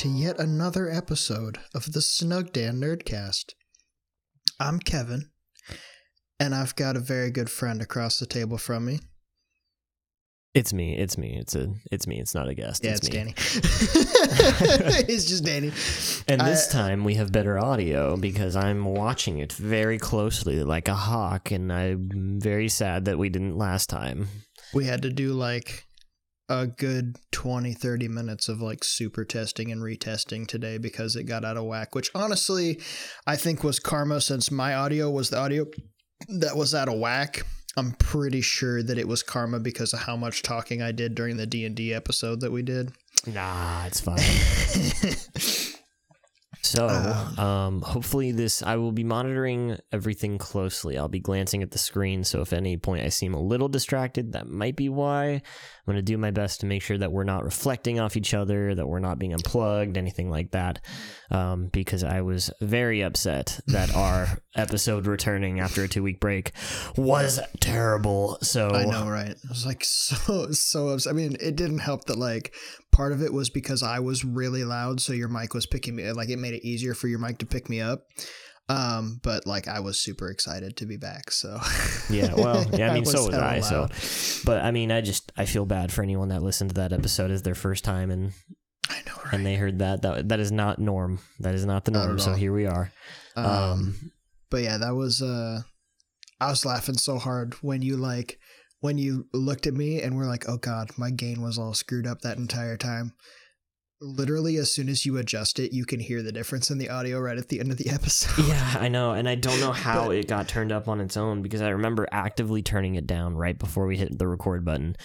to yet another episode of the Snug Dan Nerdcast. I'm Kevin, and I've got a very good friend across the table from me. It's me. It's me. It's a. It's me. It's not a guest. Yeah, it's, it's, me. Danny. it's just Danny. And this I- time we have better audio because I'm watching it very closely, like a hawk, and I'm very sad that we didn't last time. We had to do like a good 20, 30 minutes of like super testing and retesting today because it got out of whack, which honestly I think was karma since my audio was the audio that was out of whack. I'm pretty sure that it was karma because of how much talking I did during the D&D episode that we did. Nah, it's fine. So, Um, um, hopefully this I will be monitoring everything closely. I'll be glancing at the screen, so if at any point I seem a little distracted, that might be why. I'm going to do my best to make sure that we're not reflecting off each other, that we're not being unplugged, anything like that. Um, because I was very upset that our episode returning after a two week break was terrible. So I know, right? I was like so so upset. I mean, it didn't help that like part of it was because I was really loud, so your mic was picking me. Like it made it easier for your mic to pick me up. Um, but like I was super excited to be back. So Yeah, well, yeah, I mean, so was I. So, but I mean, I just I feel bad for anyone that listened to that episode as their first time and I know, right? and they heard that that that is not norm. That is not the norm. at So here we are. um, Um, but yeah, that was uh, I was laughing so hard when you like when you looked at me and were like, "Oh God, my gain was all screwed up that entire time." Literally, as soon as you adjust it, you can hear the difference in the audio right at the end of the episode. yeah, I know, and I don't know how But- it got turned up on its own because I remember actively turning it down right before we hit the record button,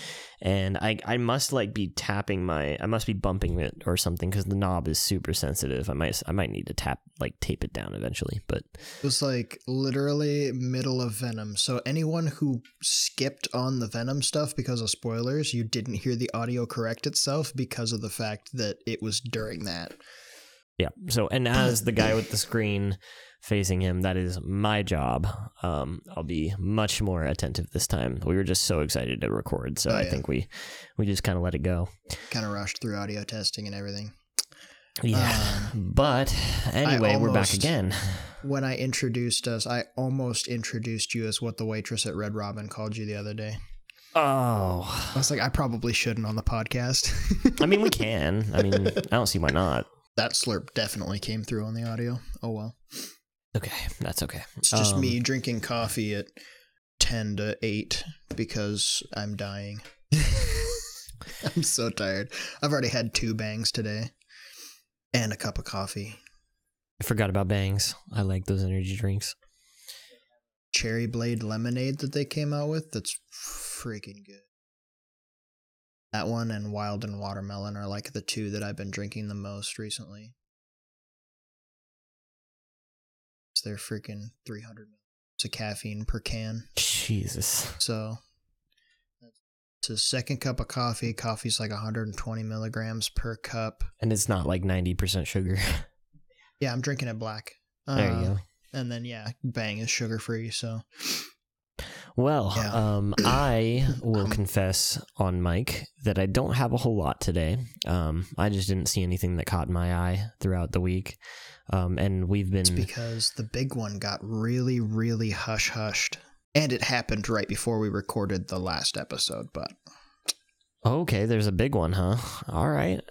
and I I must like be tapping my I must be bumping it or something because the knob is super sensitive. I might I might need to tap like tape it down eventually, but It was like literally middle of Venom. So anyone who skipped on the Venom stuff because of spoilers, you didn't hear the audio correct itself because of the fact that it was during that. Yeah. So, and as the guy with the screen facing him, that is my job. Um, I'll be much more attentive this time. We were just so excited to record, so Oh, I think we we just kind of let it go. Kind of rushed through audio testing and everything. Yeah. but anyway, we're back again. When I introduced us, I almost introduced you as what the waitress at Red Robin called you the other day. Oh, I was like, I probably shouldn't on the podcast. I mean, we can. I mean, I don't see why not. that slurp definitely came through on the audio. Oh well. Okay, that's okay. It's just Um, me drinking coffee at 10 to 8 because I'm dying. I'm so tired. I've already had two bangs today and a cup of coffee. I forgot about bangs. I like those energy drinks. Cherry Blade lemonade that they came out with, that's freaking good. That one and Wild and Watermelon are like the two that I've been drinking the most recently. They're freaking 300 milligrams of caffeine per can. Jesus. So it's a second cup of coffee. Coffee's like 120 milligrams per cup. And it's not like 90% sugar. Yeah, I'm drinking it black. there you Uh, go. And then yeah, Bang is sugar free. So Well, Yeah. um, I will Um, confess on mic that I don't have a whole lot today. Um, I just didn't see anything that caught my eye throughout the week. Um, and we've it's been because the big one got really, really hush hushed, and it happened right before we recorded the last episode. But okay. There's a big one, huh? All right.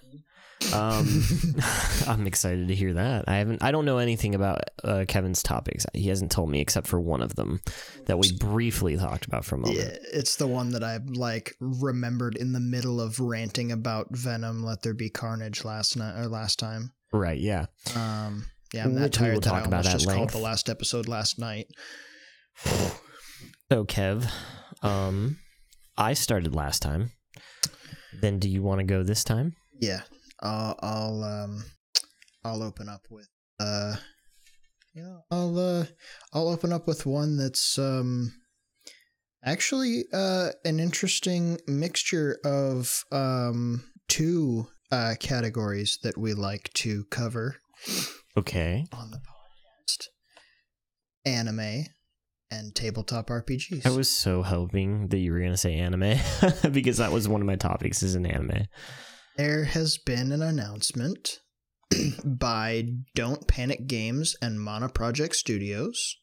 Um, I'm excited to hear that. I haven't. I don't know anything about uh, Kevin's topics. He hasn't told me except for one of them that we briefly talked about for a moment. yeah, it's the one that I like remembered in the middle of ranting about Venom. Let there be carnage last night or last time. Right? Yeah. Um, yeah, I'm that Which we will tired that I talk about almost at just called the last episode last night. So, Kev, um, I started last time. Then, do you want to go this time? Yeah, I'll I'll um I'll open up with uh yeah I'll uh I'll open up with one that's um actually uh an interesting mixture of um two uh categories that we like to cover Okay. on the podcast anime and tabletop RPGs. I was so hoping that you were gonna say anime because that was one of my topics is an anime. There has been an announcement by Don't Panic Games and Mana Project Studios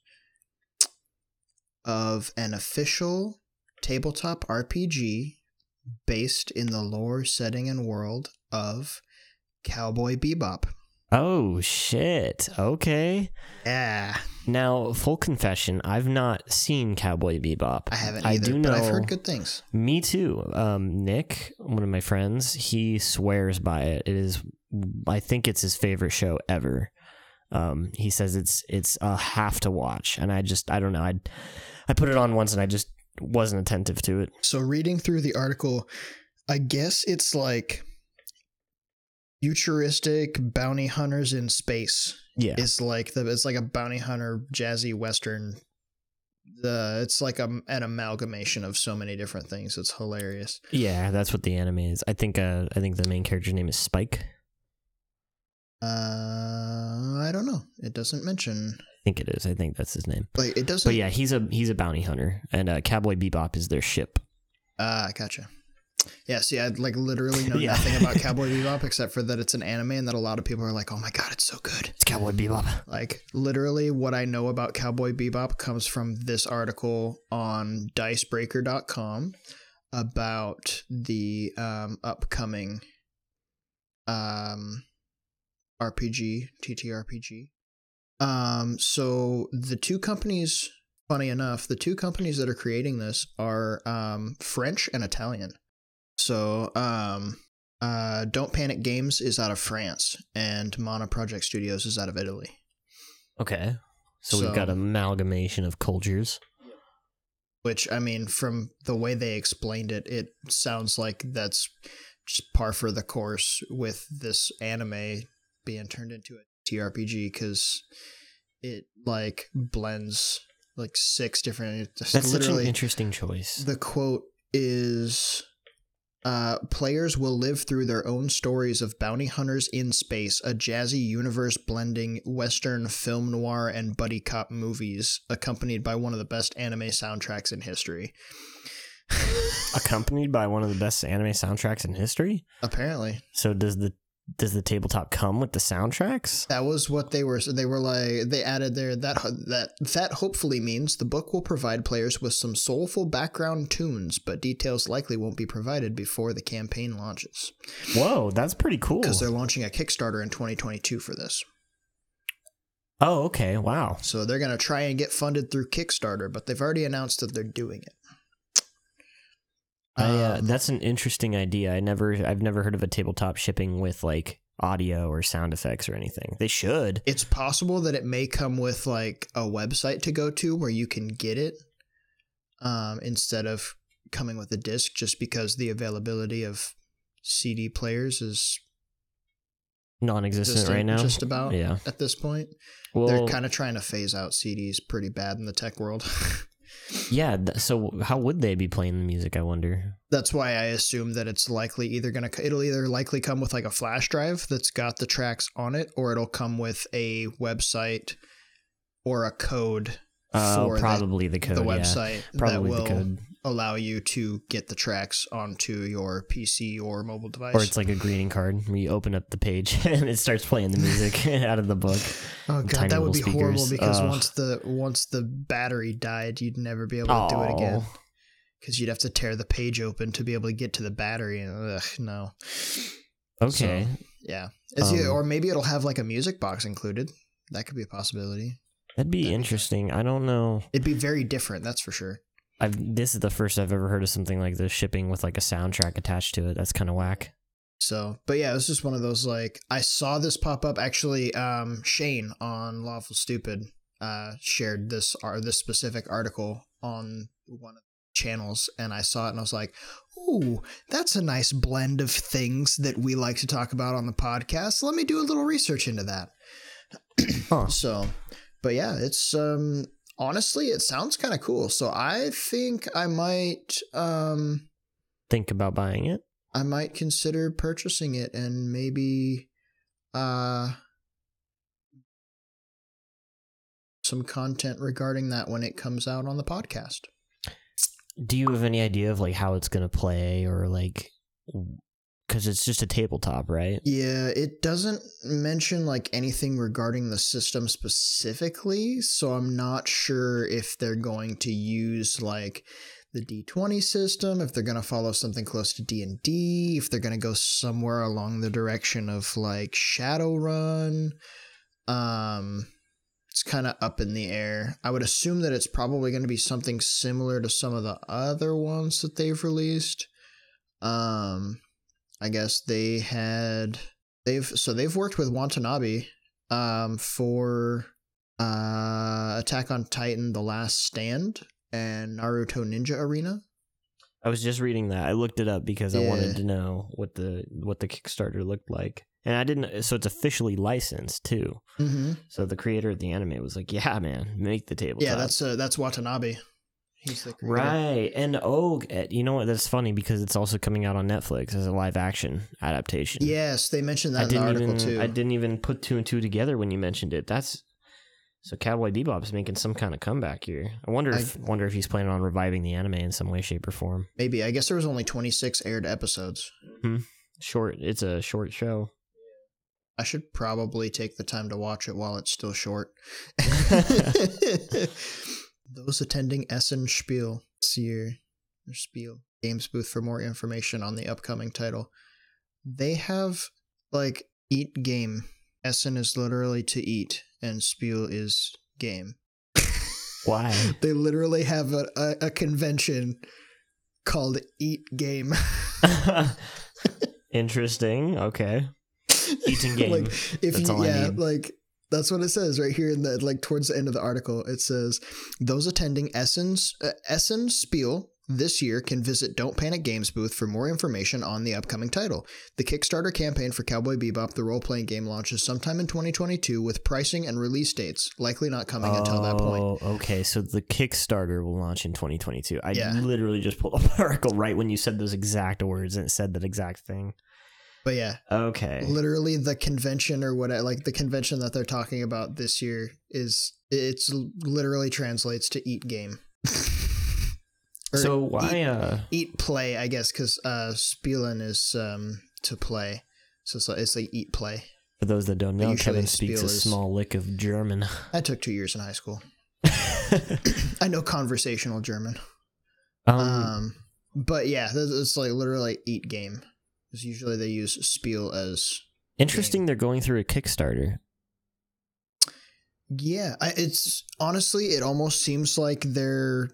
of an official tabletop RPG based in the lore, setting, and world of Cowboy Bebop. Oh shit. Okay. Yeah, Now, full confession, I've not seen Cowboy Bebop. I haven't I either, do but I've heard good things. Me too. Um, Nick, one of my friends, he swears by it. It is, I think it's his favorite show ever. Um, he says it's it's a have to watch, and I just I don't know. I I put it on once and I just wasn't attentive to it. So reading through the article, I guess it's like futuristic bounty hunters in space. Yeah, It's like the it's like a bounty hunter jazzy western. The it's like a, an amalgamation of so many different things. It's hilarious. yeah, that's what the anime is. I think uh I think the main character's name is Spike. Uh, I don't know. It doesn't mention I think it is. I think that's his name. like it doesn't. But yeah, he's a he's a bounty hunter, and uh, Cowboy Bebop is their ship. Ah, gotcha. Yeah, see, I like literally know Yeah. nothing about Cowboy Bebop except for that it's an anime and that a lot of people are like, "Oh my god, it's so good." It's Cowboy Bebop. Like literally what I know about Cowboy Bebop comes from this article on dicebreaker.com about the um, upcoming um, RPG, TTRPG. Um, so the two companies, funny enough, the two companies that are creating this are um, French and Italian. So um, uh, Don't Panic Games is out of France, and Mana Project Studios is out of Italy. Okay, so, So- we've got amalgamation of cultures. which I mean, from the way they explained it, it sounds like that's just par for the course with this anime being turned into a TRPG because it like blends like six different. It's That's such an literally interesting choice. the quote is. Uh, players will live through their own stories of bounty hunters in space, a jazzy universe blending Western film noir and buddy cop movies, accompanied by one of the best anime soundtracks in history. Accompanied by one of the best anime soundtracks in history. Apparently, So does the does the tabletop come with the soundtracks? that was what they were. They were like they added there that that that hopefully means the book will provide players with some soulful background tunes, but details likely won't be provided before the campaign launches Whoa, that's pretty cool. because they're launching a Kickstarter in 2022 for this. Oh, okay. Wow. So they're going to try and get funded through Kickstarter, but they've already announced that they're doing it. I, uh, Um, that's an interesting idea. I never, I've never heard of a tabletop shipping with like audio or sound effects or anything. They should. it's possible that it may come with like a website to go to where you can get it um, instead of coming with a disc just because the availability of CD players is Non-existent just, right now. just about yeah. at this point. Well, They're kind of trying to phase out CDs pretty bad in the tech world. yeah. th- So how would they be playing the music? I wonder. that's why I assume that it's likely either gonna it'll either likely come with like a flash drive that's got the tracks on it, or it'll come with a website or a code Oh, for the- probably the, code. the yeah. website that Probably will the code. Allow you to get the tracks onto your PC or mobile device. Or it's like a greeting card where you open up the page and it starts playing the music out of the book. oh god, that would be little horrible because Ugh. once the once the battery died, you'd never be able to do it again. Because you'd have to tear the page open to be able to get to the battery. And ugh, no. Okay. Yeah. Is it- Um, or maybe it'll have like a music box included. That could be a possibility. That'd be that'd be interesting. I don't know. It'd be very different, that's for sure. I've this is the first I've ever heard of something like this shipping with like a soundtrack attached to it. That's kind of whack. So, but yeah, it was just one of those like I saw this pop up. Actually, um, Shane on Lawful Stupid uh, shared this or this specific article on one of the channels, and I saw it and I was like, "Ooh, that's a nice blend of things that we like to talk about on the podcast. Let me do a little research into that." Huh. So, but yeah, it's um honestly, it sounds kind of cool. So I think I might um Think about buying it. I might consider purchasing it and maybe uh some content regarding that when it comes out on the podcast. Do you have any idea of like how it's gonna play or like because it's just a tabletop, right? Yeah, it doesn't mention like anything regarding the system specifically, so I'm not sure if they're going to use like the D20 system, if they're going to follow something close to D&D, if they're going to go somewhere along the direction of like Shadowrun. Um it's kind of up in the air. I would assume that it's probably going to be something similar to some of the other ones that they've released. Um I guess they had they've so they've worked with Watanabe um for uh Attack on Titan The Last Stand and Naruto Ninja Arena. I was just reading that. I looked it up because I wanted to know what the what the Kickstarter looked like, and I didn't. So it's officially licensed too. Mm-hmm. So the creator of the anime was like, "Yeah, man, make the table." Yeah, that's uh, that's Watanabe. He's the creator. right. And oh, eh, you know what? That's funny because it's also coming out on Netflix as a live action adaptation. Yes, they mentioned that I in the article even too. I didn't even put two and two together when you mentioned it. That's so Cowboy Bebop's making some kind of comeback here. I wonder if wonder if he's planning on reviving the anime in some way, shape, or form. Maybe I guess there was only 26 aired episodes. Short. It's a short show. I should probably take the time to watch it while it's still short. Those attending Essen Spiel this year, or Spiel Games booth for more information on the upcoming title. They have like eat game. Essen is literally to eat, and Spiel is game. Why? They literally have a, a, a convention called Eat Game. Interesting. Okay. Eating game. like if That's you, I yeah, need. like that's what it says right here in the like towards the end of the article. It says those attending Essen's uh, Essen Spiel this year can visit Don't Panic Games booth for more information on the upcoming title. The Kickstarter campaign for Cowboy Bebop, the role-playing game, launches sometime in 2022 with pricing and release dates likely not coming until that point. Oh, okay. So the Kickstarter will launch in 2022. I Yeah. literally just pulled up the article right when you said those exact words and it said that exact thing. But yeah, Okay. literally the convention or what like the convention that they're talking about this year is it's literally translates to eat game. So eat- why? Uh, eat play i guess because uh spielen is um to play so it's like, it's like eat play for those that don't know, Kevin speaks Spiel a small lick of German. i took two years in high school i know conversational german um, um but yeah it's like literally eat game because usually they use spiel as interesting. They're going through a Kickstarter. yeah I, it's honestly it almost seems like they're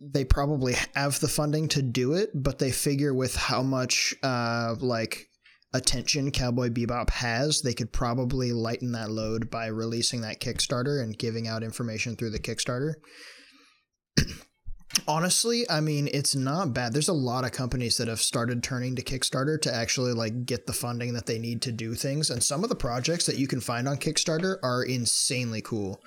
they probably have the funding to do it but they figure with how much uh like attention cowboy bebop has they could probably lighten that load by releasing that kickstarter and giving out information through the kickstarter honestly i mean it's not bad there's a lot of companies that have started turning to kickstarter to actually like get the funding that they need to do things and some of the projects that you can find on kickstarter are insanely cool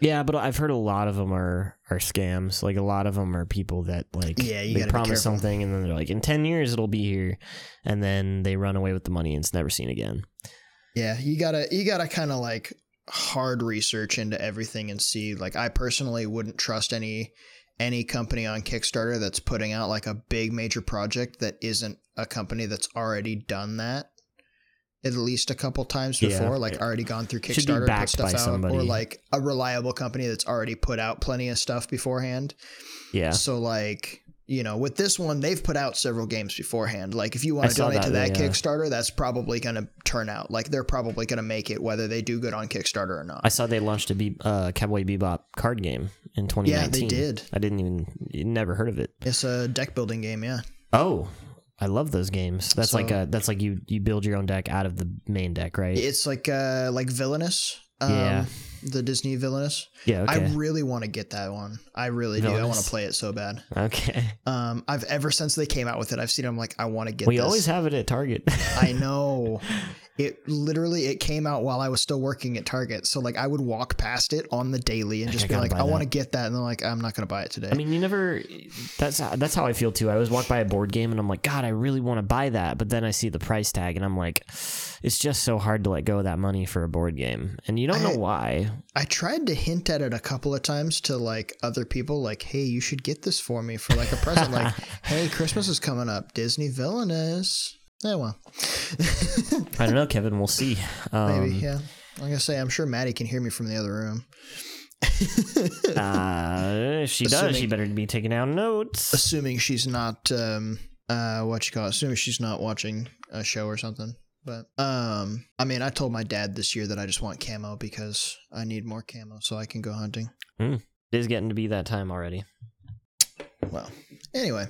Yeah, but I've heard a lot of them are are scams. Like a lot of them are people that like Yeah, you they promise something and then they're like in 10 years it'll be here and then they run away with the money and it's never seen again. Yeah, you gotta you gotta kind of like hard research into everything and see. Like, I personally wouldn't trust any any company on Kickstarter that's putting out like a big major project that isn't a company that's already done that at least a couple times Yeah. before, like already gone through Kickstarter, put stuff out, somebody. or like a reliable company that's already put out plenty of stuff beforehand. Yeah. So like, you know, with this one, they've put out several games beforehand. Like if you want to donate to that, that yeah. Kickstarter, that's probably going to turn out. Like they're probably going to make it whether they do good on Kickstarter or not. I saw they launched a Be- uh, Cowboy Bebop card game in 2019. Yeah, they did. I didn't even never heard of it. It's a deck building game, yeah. Oh, I love those games. That's So- like a that's like you you build your own deck out of the main deck, right? It's like uh like Villainous. Um, Yeah. The Disney Villainous. yeah, okay. I really want to get that one. I really do. I want to play it so bad. okay. Um, I've ever since they came out with it, I've seen. it, I'm like, I want to get. We this. always have it at Target. I know. It literally it came out while I was still working at Target. So like I would walk past it on the daily and just I be like, I want to get that, and they're like, I'm not gonna buy it today. I mean, you never. That's that's how I feel too. I always walk by a board game and I'm like, God, I really want to buy that, but then I see the price tag and I'm like, it's just so hard to let go of that money for a board game, and you don't I- know why. I tried to hint at it a couple of times to like other people, like, hey, you should get this for me for like a present. like, hey, Christmas is coming up, Disney Villainous. Yeah, well, I don't know, Kevin. We'll see. Um, maybe. Yeah, like I say, I'm sure Maddie can hear me from the other room. Uh, if she does, she better be taking down notes. assuming she's not um uh what you call it assuming she's not watching a show or something but um i mean i told my dad this year that i just want camo because i need more camo so i can go hunting It is getting to be that time already. well anyway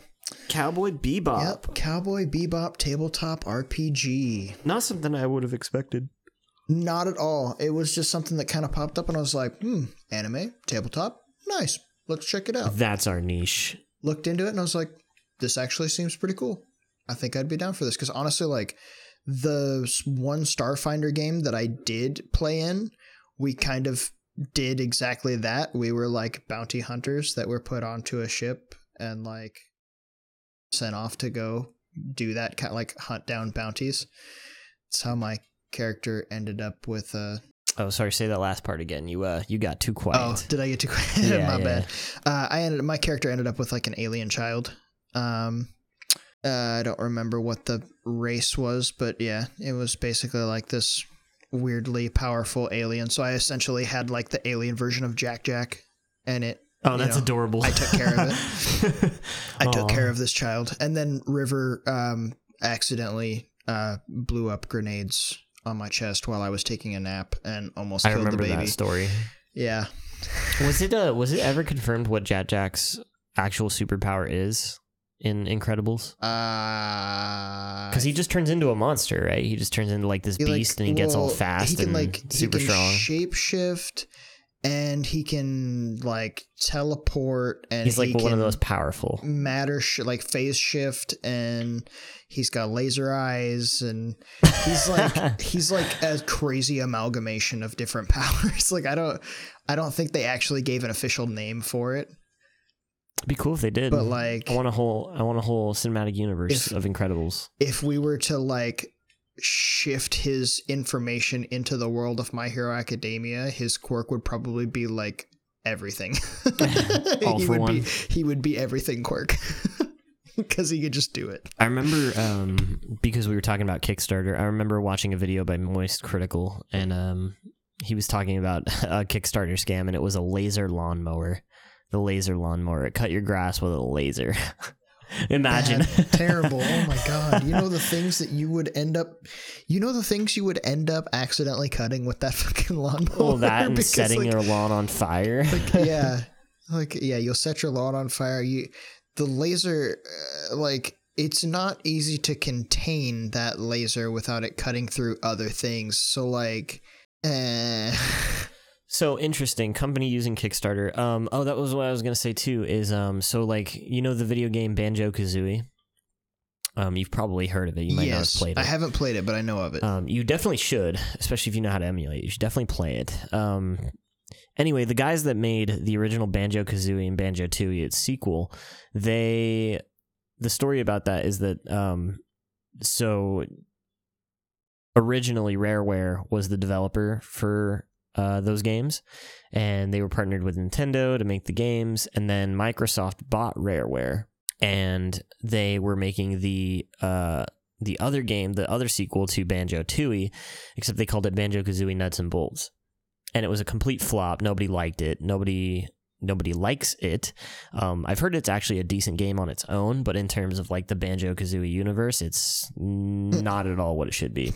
Cowboy Bebop. yep cowboy bebop tabletop rpg Not something I would have expected. not at all it was just something that kind of popped up and i was like hmm anime tabletop nice let's check it out That's our niche. looked into it and I was like, this actually seems pretty cool. I think I'd be down for this because honestly, like the one Starfinder game that I did play in, we kind of did exactly that. We were like bounty hunters that were put onto a ship and like sent off to go do that kind of like hunt down bounties. That's how my character ended up with a Oh, sorry. Say that last part again. You uh, you got too quiet. Oh, did I get too quiet? Yeah, My yeah. bad. Uh, I ended. My character ended up with like an alien child. Um, uh, I don't remember what the race was, but yeah, it was basically like this weirdly powerful alien. So I essentially had like the alien version of Jack Jack, and it. oh, that's know, adorable. I took care of it. I took care of this child, and then River um, accidentally uh, blew up grenades on my chest while I was taking a nap and almost I killed the remember baby. that story. Yeah, Was it uh was it ever confirmed what Jack Jack's actual superpower is in Incredibles? Uh, Because he just turns into a monster, right? He just turns into like this he, like, beast and he gets all fast He can and like super he can strong. Shapeshift, and he can like teleport, and He's like he one of the most powerful. matter sh- like phase shift, and he's got laser eyes, and he's like he's like a crazy amalgamation of different powers. like I don't I don't think they actually gave an official name for it, It'd be cool if they did. but like I want a whole I want a whole cinematic universe If- of Incredibles. if we were to like shift his information into the world of My Hero Academia, his quirk would probably be like everything. All he for would one. be he would be everything quirk. Because he could just do it. I remember um, because we were talking about Kickstarter. I remember watching a video by Moist Critikal, and um, he was talking about a Kickstarter scam, and it was a laser lawnmower. The laser lawnmower. It cut your grass with a laser. Imagine. Bad, terrible. Oh my god. You know the things that you would end up you know the things you would end up accidentally cutting with that fucking lawnmower. All that and Because, setting like, your lawn on fire. like yeah like yeah you'll set your lawn on fire you the laser uh, like it's not easy to contain that laser without it cutting through other things so like eh. So interesting. Company using Kickstarter. Um. Oh, that was what I was gonna say too. Is um. So like you know the video game Banjo Kazooie. Um. You've probably heard of it. You might not have played it. i haven't played it but i know of it Um, you definitely should, especially if you know how to emulate. You should definitely play it. Um, anyway, the guys that made the original Banjo Kazooie and Banjo Tooie, its sequel, they the story about that is that um, so originally Rareware was the developer for uh, those games, and they were partnered with Nintendo to make the games, and then Microsoft bought Rareware, and they were making the uh, the other game, the other sequel to Banjo Tooie, except they called it Banjo Kazooie Nuts and Bolts, and it was a complete flop. Nobody liked it. Nobody nobody likes it. Um, I've heard it's actually a decent game on its own, but in terms of like the Banjo Kazooie universe, it's not at all what it should be.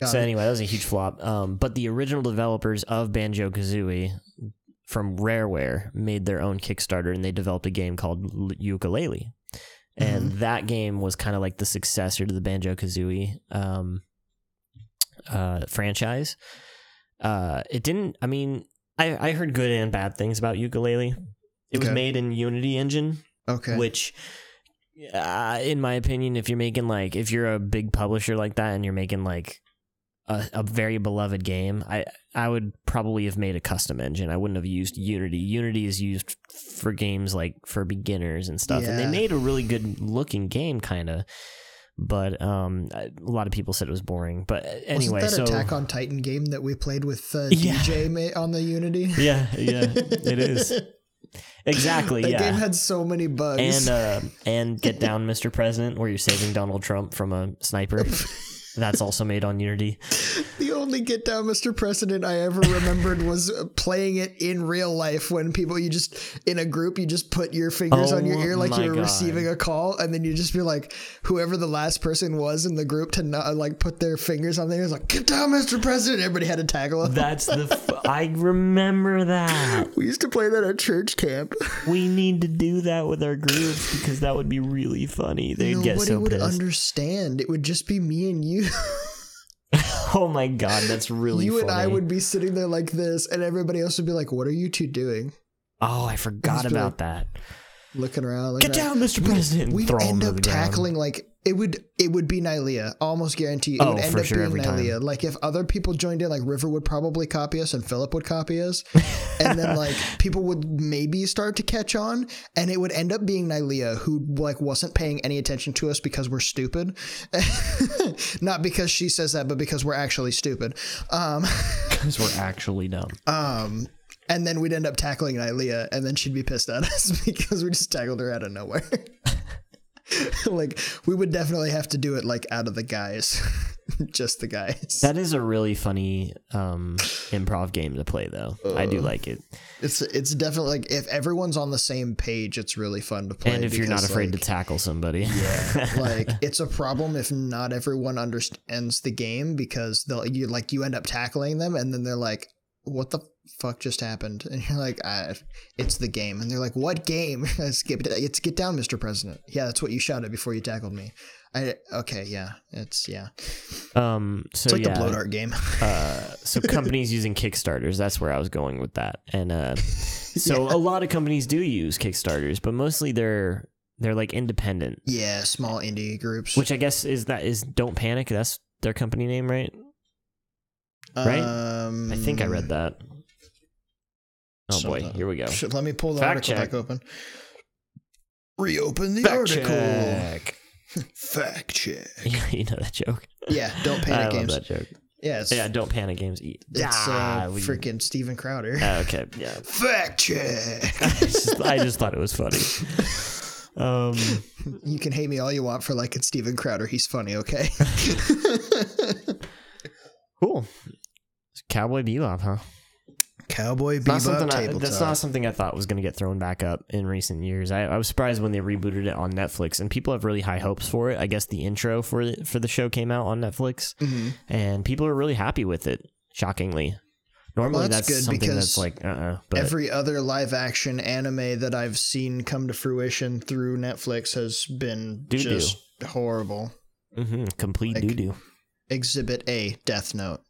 Got so it. anyway, that was a huge flop. Um, but the original developers of Banjo Kazooie from Rareware made their own Kickstarter, and they developed a game called Yooka-Laylee, and that game was kind of like the successor to the Banjo Kazooie um, uh, franchise. Uh, it didn't. I mean, I I heard good and bad things about Yooka-Laylee. It was made in Unity Engine okay which uh, in my opinion if you're making like if you're a big publisher like that and you're making like a, a very beloved game i i would probably have made a custom engine i wouldn't have used unity unity is used for games like for beginners and stuff and they made a really good looking game kind of but um a lot of people said it was boring but uh, anyway Wasn't that so Attack on Titan game that we played with uh, Yeah. DJ on the Unity? yeah yeah it is exactly. That yeah. game had so many bugs. and uh, and Get Down, Mr. President, where you're saving Donald Trump from a sniper. That's also made on Unity. the only Get Down Mr. President I ever remembered was playing it in real life when people, you just, in a group, you just put your fingers on your Oh ear like you were God. receiving a call. And then you just be like, whoever the last person was in the group to not like put their fingers on there is like, Get Down Mr. President. Everybody had to tackle him. That's the. F- I remember that. we used to play that at church camp. We need to do that with our groups because that would be really funny. They'd get Nobody so would pissed. understand. It would just be me and you. oh my god, that's really you funny. and I would be sitting there like this, and everybody else would be like, "What are you two doing?" Oh, I forgot about that. Looking around. Looking Get around. down, Mr. President. Him end up ground. tackling like it would. It would be Nylea. Almost guarantee. It Oh, would end for up sure, being every time. Nylea. Like if other people joined in, like River would probably copy us, and Philip would copy us, and then like people would maybe start to catch on, and it would end up being Nylea who like wasn't paying any attention to us because we're stupid, not because she says that, but because we're actually stupid. Um. because we're actually dumb. Um, and then we'd end up tackling Nylea, and then she'd be pissed at us because we just tackled her out of nowhere. like we would definitely have to do it like out of the guys, just the guys. That is a really funny um, improv game to play, though. I do like it. It's it's definitely like if everyone's on the same page, it's really fun to play. and if you're not afraid like, to tackle somebody, yeah, like it's a problem if not everyone understands the game because they'll you like you end up tackling them and then they're like, "What the fuck just happened?" And you're like, I, "It's the game," and they're like, "What game?" it's get it's get down, Mr. President. Yeah, that's what you shouted before you tackled me. I okay, yeah, it's yeah, um, so it's like yeah, the blow dart game. uh, so companies using Kickstarters. That's where I was going with that. And uh, so a lot of companies do use Kickstarters, but mostly they're they're like independent, yeah, small indie groups. which I guess is that is Don't Panic. That's their company name, right? right? Um, I think I read that. Oh boy, something. here we go. Let me pull the Fact article check. back open. Reopen the Fact article. check. Fact check. Yeah, you know that joke. Yeah, don't I panic love games. that joke. Yeah, Yeah, don't panic games. Eat. it's Ah, uh, we- freaking Steven Crowder. Ah, okay, yeah. Fact check. I just, I just thought it was funny. Um, you can hate me all you want for liking Steven Crowder. He's funny, okay? cool. Cowboy Bebop, huh? Cowboy Not Bebop something I, tabletop. that's not something I thought was going to get thrown back up in recent years. I, I was surprised when they rebooted it on Netflix, and people have really high hopes for it. I guess the intro for the, for the show came out on Netflix, Mhm. and people are really happy with it. Shockingly, normally Well, that's that's, good something because that's like uh, uh but Every other live action anime that I've seen come to fruition through Netflix has been Doo-doo. just horrible. mhm, complete like- doo doo. Exhibit A, Death Note.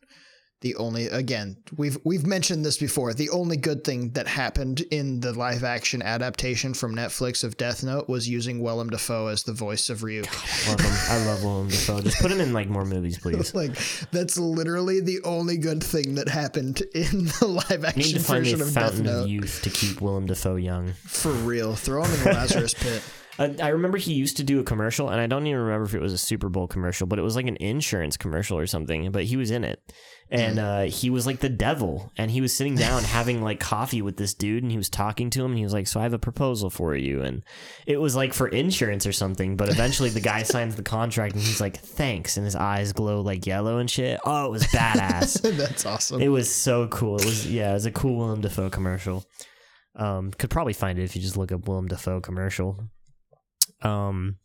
The only again, we've we've mentioned this before. The only good thing that happened in the live action adaptation from Netflix of Death Note was using Willem Dafoe as the voice of Ryuk. Love him. I love Willem Dafoe. Just put him in like more movies, please. like that's literally the only good thing that happened in the live I need action to find a version of Death fountain of youth to keep Willem Dafoe young. For real, throw him in the Lazarus pit. I, I remember he used to do a commercial, and I don't even remember if it was a Super Bowl commercial, but it was like an insurance commercial or something. But he was in it, and uh, he was like the devil, and he was sitting down having like coffee with this dude, and he was talking to him, and he was like, "So I have a proposal for you," and it was like for insurance or something. But eventually, the guy signs the contract, and he's like, "Thanks," and his eyes glow like yellow and shit. Oh, it was badass. that's awesome. It was so cool. It was yeah, it was a cool Willem Dafoe commercial. Um, could probably find it if you just look up Willem Dafoe commercial. Um,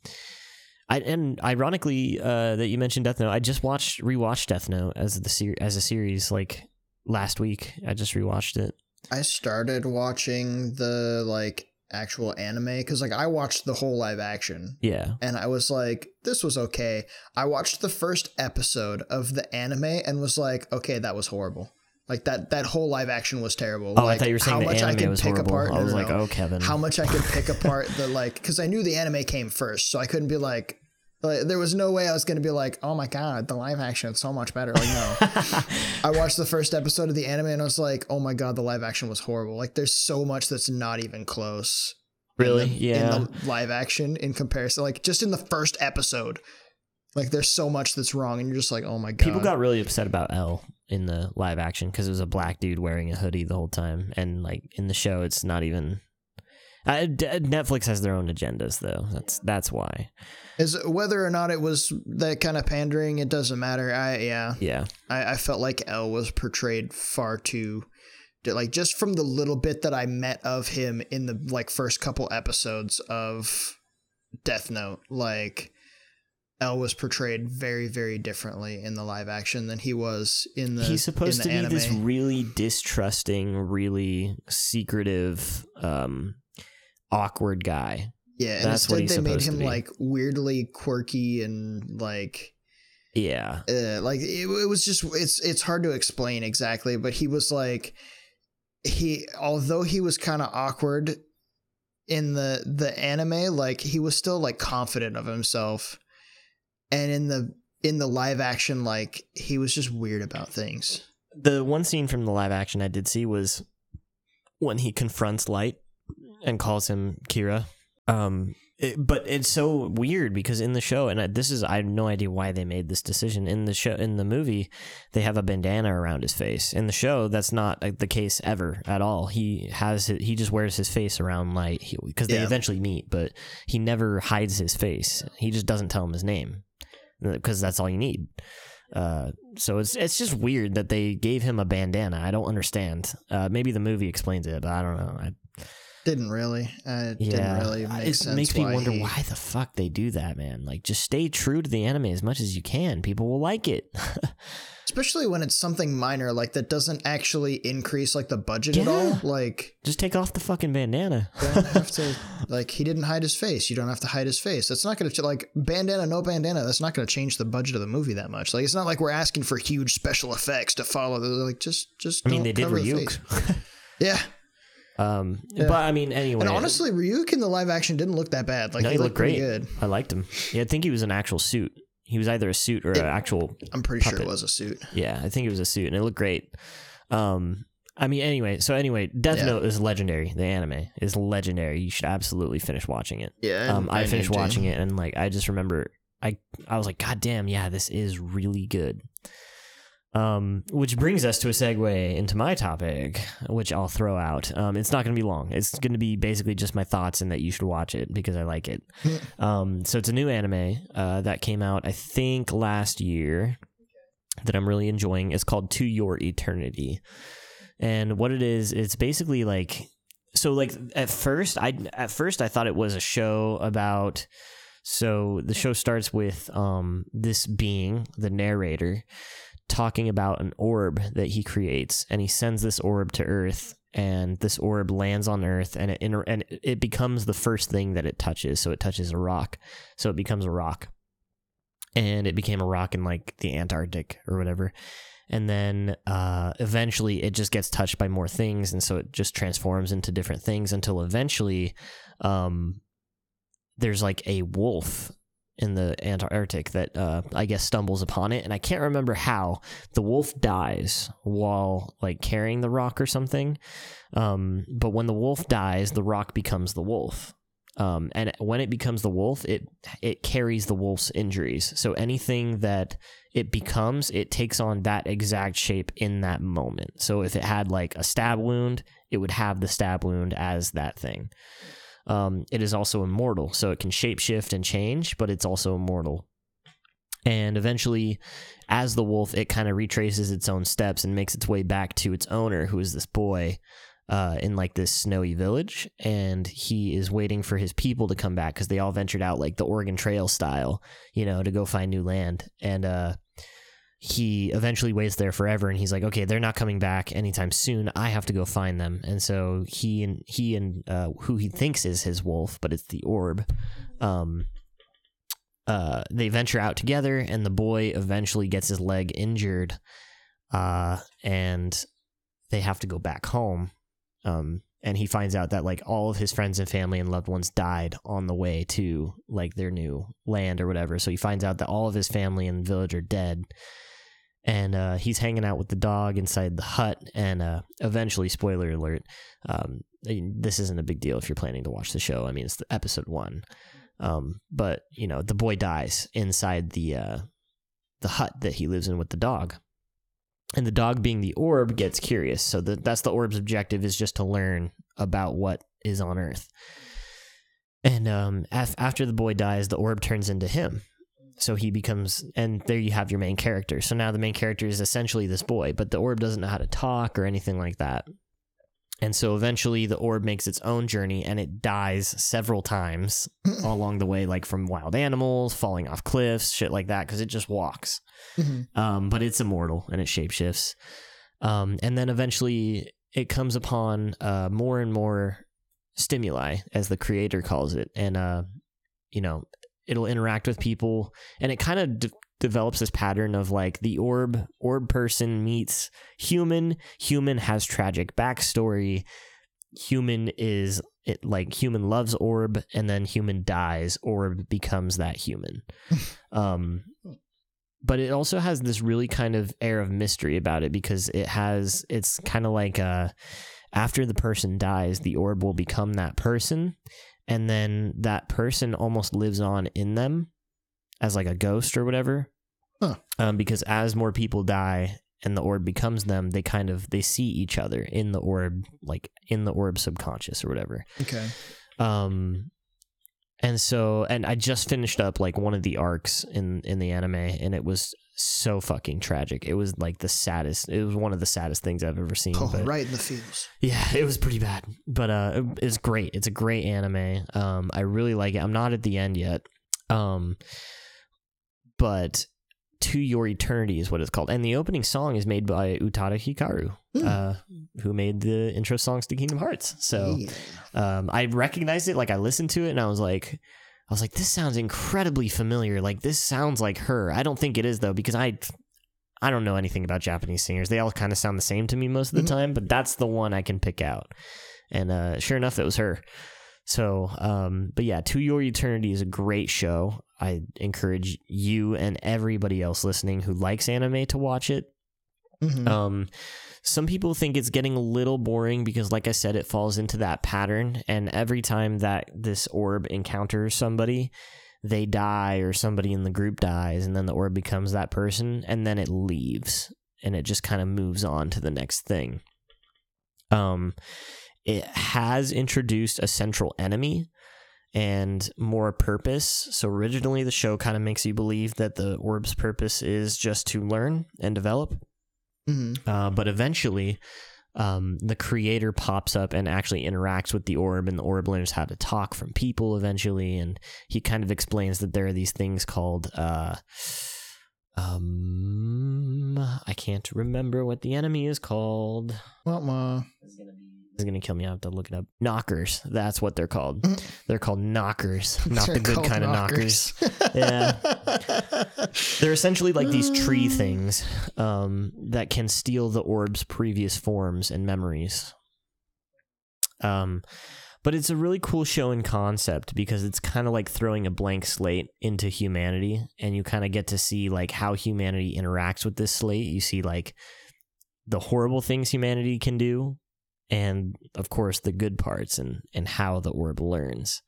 I and ironically, uh, that you mentioned Death Note, I just watched rewatched Death Note as the ser- as a series like last week. I just rewatched it. I started watching the like actual anime because like I watched the whole live action Yeah, and I was like, this was okay. I watched the first episode of the anime and was like, okay, that was horrible. Like that that whole live action was terrible. Oh, like, I thought you were saying how the much I anime could was pick horrible. apart. I was no, like, no. oh, Kevin. how much I could pick apart the like because I knew the anime came first, so I couldn't be like. Like, there was no way I was going to be like, oh my god, the live action is so much better. Like, no. I watched the first episode of the anime and I was like, oh my god, the live action was horrible. Like, there's so much that's not even close. in really? the- yeah. In the live action in comparison, like just in the first episode, like there's so much that's wrong, and you're just like, oh my god. People got really upset about L in the live action because it was a black dude wearing a hoodie the whole time, and like in the show, it's not even Uh, D- Netflix has their own agendas, though. That's that's why. Is whether or not it was that kind of pandering, it doesn't matter. I yeah, Yeah, I, I felt like L was portrayed far too, like just from the little bit that I met of him in the like first couple episodes of Death Note, like L was portrayed very very differently in the live action than he was in the. he's supposed in to the be this really distrusting, really secretive, um, awkward guy. Yeah, and That's what he's they made to him be. like weirdly quirky and like Yeah, uh, like it, it was just it's it's hard to explain exactly, but he was like he although he was kind of awkward in the the anime, like he was still like confident of himself, and in the in the live action, like he was just weird about things. the one scene from the live action I did see was when he confronts Light and calls him Kira. Um, it- but it's so weird because in the show, and I, this is I have no idea why they made this decision in the show. In the movie, they have a bandana around his face. In the show, that's not uh, the case ever at all. He has it, he just wears his face around Light because they Yeah. eventually meet, but he never hides his face. He just doesn't tell him his name because that's all you need. Uh, so it's it's just weird that they gave him a bandana. I don't understand. Uh, maybe the movie explains it, but I don't know. I, Didn't really, uh, yeah, didn't really make it sense. makes me wonder he- why the fuck they do that, man. Like, just stay true to the anime as much as you can. People will like it. especially when it's something minor like that doesn't actually increase like the budget at all. Like just take off the fucking bandana. don't have to like he didn't hide his face you don't have to hide his face that's not going to like bandana no bandana that's not going to change the budget of the movie that much like it's not like we're asking for huge special effects to follow the like just just I mean, don't they did cover the Ryuk. face. yeah um, Yeah. but I mean, anyway, and honestly Ryuk in the live action didn't look that bad like no, he, looked looked great. good I liked him. Yeah, I think he was an actual suit. He was either a suit or an actual i'm pretty sure it was a suit Yeah, I think it was a suit, and it looked great. Um, I mean, anyway, so anyway, Death Yeah. Note is legendary. The anime is legendary. You should absolutely finish watching it. yeah Um, I finished watching it, and like, I just remember, I I was like, God damn, yeah, this is really good. Um, which brings us to a segue into my topic, which I'll throw out. Um, it's not going to be long. It's going to be basically just my thoughts and that you should watch it because I like it. um, so it's a new anime uh, that came out, I think, last year that I'm really enjoying. It's called To Your Eternity, and what it is, it's basically like so. Like at first, I at first I thought it was a show about. So the show starts with um this being the narrator talking about an orb that he creates, and he sends this orb to Earth. And this orb lands on Earth, and it inter- and it becomes the first thing that it touches. So it touches a rock, so it becomes a rock and it became a rock in like the Antarctic or whatever. And then uh, eventually it just gets touched by more things, and so it just transforms into different things until eventually um, there's like a wolf in the Antarctic that uh, I guess stumbles upon it, and I can't remember how the wolf dies while like carrying the rock or something. Um, but when the wolf dies, the rock becomes the wolf. Um, and when it becomes the wolf, it it carries the wolf's injuries. So anything that it becomes, it takes on that exact shape in that moment. So if it had like a stab wound, it would have the stab wound as that thing. Um, it is also immortal, so it can shapeshift and change, but it's also immortal. And eventually, as the wolf, it kind of retraces its own steps and makes its way back to its owner, who is this boy uh, in like this snowy village, and he is waiting for his people to come back because they all ventured out like the Oregon Trail style, you know, to go find new land. And uh, he eventually waits there forever, and he's like, okay, they're not coming back anytime soon. I have to go find them. And so he and he and uh, who he thinks is his wolf, but it's the orb. Um, uh, they venture out together, and the boy eventually gets his leg injured, uh, and they have to go back home. Um, and he finds out that like all of his friends and family and loved ones died on the way to like their new land or whatever. So he finds out that all of his family and village are dead. And uh, he's hanging out with the dog inside the hut. And uh, eventually, spoiler alert, um, this isn't a big deal if you're planning to watch the show. I mean, it's the episode one. Um, but you know, the boy dies inside the uh, the hut that he lives in with the dog. and the dog being the orb gets curious. So the, that's the orb's objective is just to learn about what is on Earth. And um, af- after the boy dies, the orb turns into him. So he becomes, and there you have your main character. So now the main character is essentially this boy, but the orb doesn't know how to talk or anything like that. And so eventually the orb makes its own journey and it dies several times along the way, like from wild animals, falling off cliffs, shit like that, because it just walks. Mhm. Um, but it's immortal and it shapeshifts. Um, and then eventually it comes upon uh, more and more stimuli, as the creator calls it. And, uh, you know, it'll interact with people. And it kind of de- develops this pattern of like the orb orb person meets human. Human has tragic backstory. Human is it like human loves orb and then human dies. Orb becomes that human. Um but it also has this really kind of air of mystery about it because it has it's kind of like uh after the person dies the orb will become that person and then that person almost lives on in them as like a ghost or whatever Huh. um, because as more people die and the orb becomes them they kind of they see each other in the orb like in the orb subconscious or whatever Okay. um and so and i just finished up like one of the arcs in in the anime and it was so fucking tragic. It was like the saddest it was one of the saddest things i've ever seen Oh, but right in the feels. yeah it was pretty bad but uh it's great. It's a great anime. Um i really like it. I'm not at the end yet. Um but to your eternity is what it's called and the opening song is made by utada hikaru Hmm. uh who made the intro songs to kingdom hearts so Yeah. um, I recognized it. Like I listened to it and I was like, I was like, this sounds incredibly familiar. Like this sounds like her. I don't think it is though because I, I don't know anything about Japanese singers. They all kind of sound the same to me most of the Mhm. time, but that's the one I can pick out. And uh, sure enough, it was her. So, um, but yeah, To Your Eternity is a great show. I encourage you and everybody else listening who likes anime to watch it. Mhm. Um, some people think it's getting a little boring because, like I said, it falls into that pattern. And every time that this orb encounters somebody, they die or somebody in the group dies, and then the orb becomes that person, and then it leaves and it just kind of moves on to the next thing. Um, it has introduced a central enemy and more purpose. So originally, the show kind of makes you believe that the orb's purpose is just to learn and develop. Mhm. Uh, but eventually, um, the creator pops up and actually interacts with the orb, and the orb learns how to talk from people eventually. And he kind of explains that there are these things called. Uh, um, I can't remember what the enemy is called. Wah, wah. Is gonna kill me. I have to look it up. Nokkers. That's what they're called. Mhm. They're called Nokkers, not They're the good kind of knockers. Yeah. They're essentially like these tree things um, that can steal the orb's previous forms and memories. Um, but it's a really cool show in concept because it's kind of like throwing a blank slate into humanity, and you kind of get to see like how humanity interacts with this slate. You see like the horrible things humanity can do, and of course the good parts and and how the orb learns.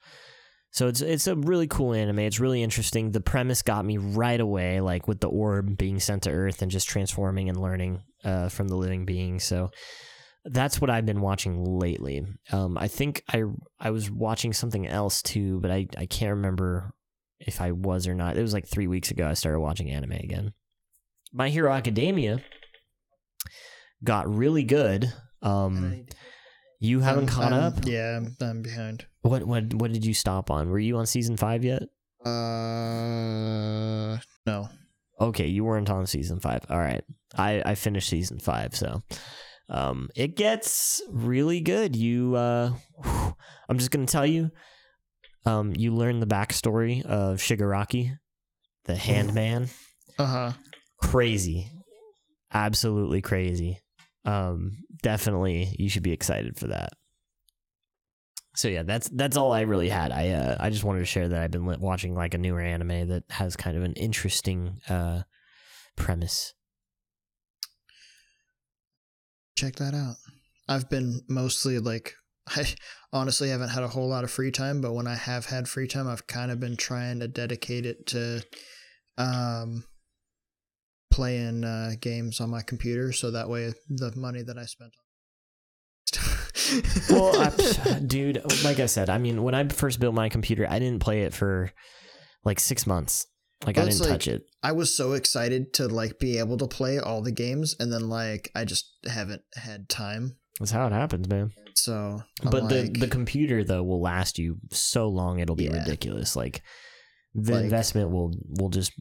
So it's it's a really cool anime. It's really interesting. The premise got me right away, like with the orb being sent to Earth and just transforming and learning uh, from the living being. So that's what I've been watching lately. Um, I think I I was watching something else too, but I I can't remember if I was or not. It was like three weeks ago. I started watching anime again. My Hero Academia got really good. Um, you haven't I'm- caught I'm- up. Yeah, I'm, I'm behind. What what what did you stop on? Were you on season five yet? Uh, no. Okay, you weren't on season five. All right, I I finished season five, so um, it gets really good. You, uh, whew, I'm just gonna tell you, um, you learn the backstory of Shigaraki, the Handman. Uh huh. Crazy, absolutely crazy. Um, definitely, you should be excited for that. So yeah, that's that's all I really had. I uh, I just wanted to share that I've been watching like a newer anime that has kind of an interesting uh premise. Check that out. I've been mostly like, I honestly haven't had a whole lot of free time, but when I have had free time, I've kind of been trying to dedicate it to um, playing uh, games on my computer, so that way the money that I spent. well, I, dude, like I said, I mean, when I first built my computer, I didn't play it for like six months. Like Well, I didn't like- touch it. I was so excited to like be able to play all the games, and then like I just haven't had time. That's how it happens, man. So, I'm but the the computer though will last you so long it'll be Yeah. ridiculous. Like the Like- investment will will just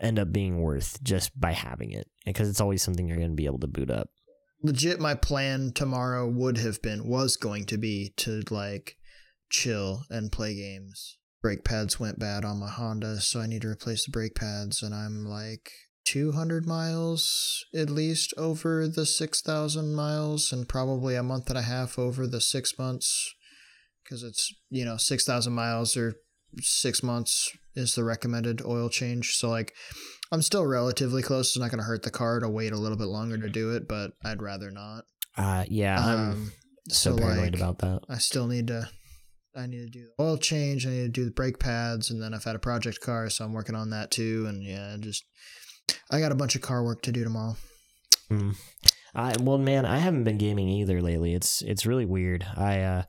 end up being worth just by having it. Because it's always something you're going to be able to boot up. legit my plan tomorrow would have been was going to be to like chill and play games. Brake pads went bad on my honda so i need to replace the brake pads and i'm like 200 miles at least over the 6000 miles and probably a month and a half over the six months. Because it's you know 6000 miles or six months is the recommended oil change so like I'm still relatively close. It's not going to hurt the car to wait a little bit longer to do it, but I'd rather not. Uh yeah, I'm Um, so, so, paranoid like, about that. I still need to. I need to do the oil change. I need to do the brake pads, and then I've had a project car, so I'm working on that too. And yeah, just I got a bunch of car work to do tomorrow. Mm. I well, man, I haven't been gaming either lately. It's it's really weird. I uh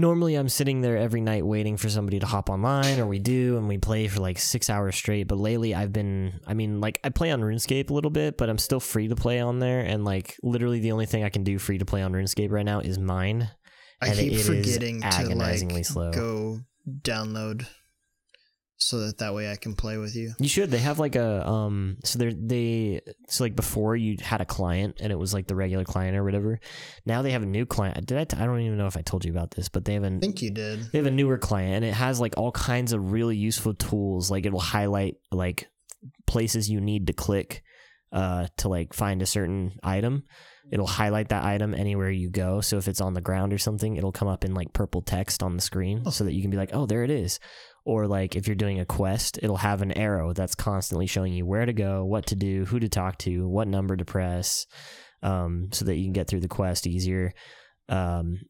normally I'm sitting there every night waiting for somebody to hop online, or we do, and we play for like six hours straight. But lately, I've been, I mean, like I play on RuneScape a little bit, but I'm still free to play on there, and like literally the only thing I can do free to play on RuneScape right now is mine. I And keep it is forgetting to agonizingly like slow. go download, so that that way I can play with you. You should. They have like a um. So they they so like before you had a client and it was like the regular client or whatever. Now they have a new client. Did I? T- I don't even know if I told you about this, but they have I think you did. they have a newer client and it has like all kinds of really useful tools. Like it'll highlight like places you need to click uh to like find a certain item. It'll highlight that item anywhere you go. So if it's on the ground or something, it'll come up in like purple text on the screen Oh. so that you can be like, "Oh, there it is." Or like if you're doing a quest, it'll have an arrow that's constantly showing you where to go, what to do, who to talk to, what number to press, um, so that you can get through the quest easier. Um,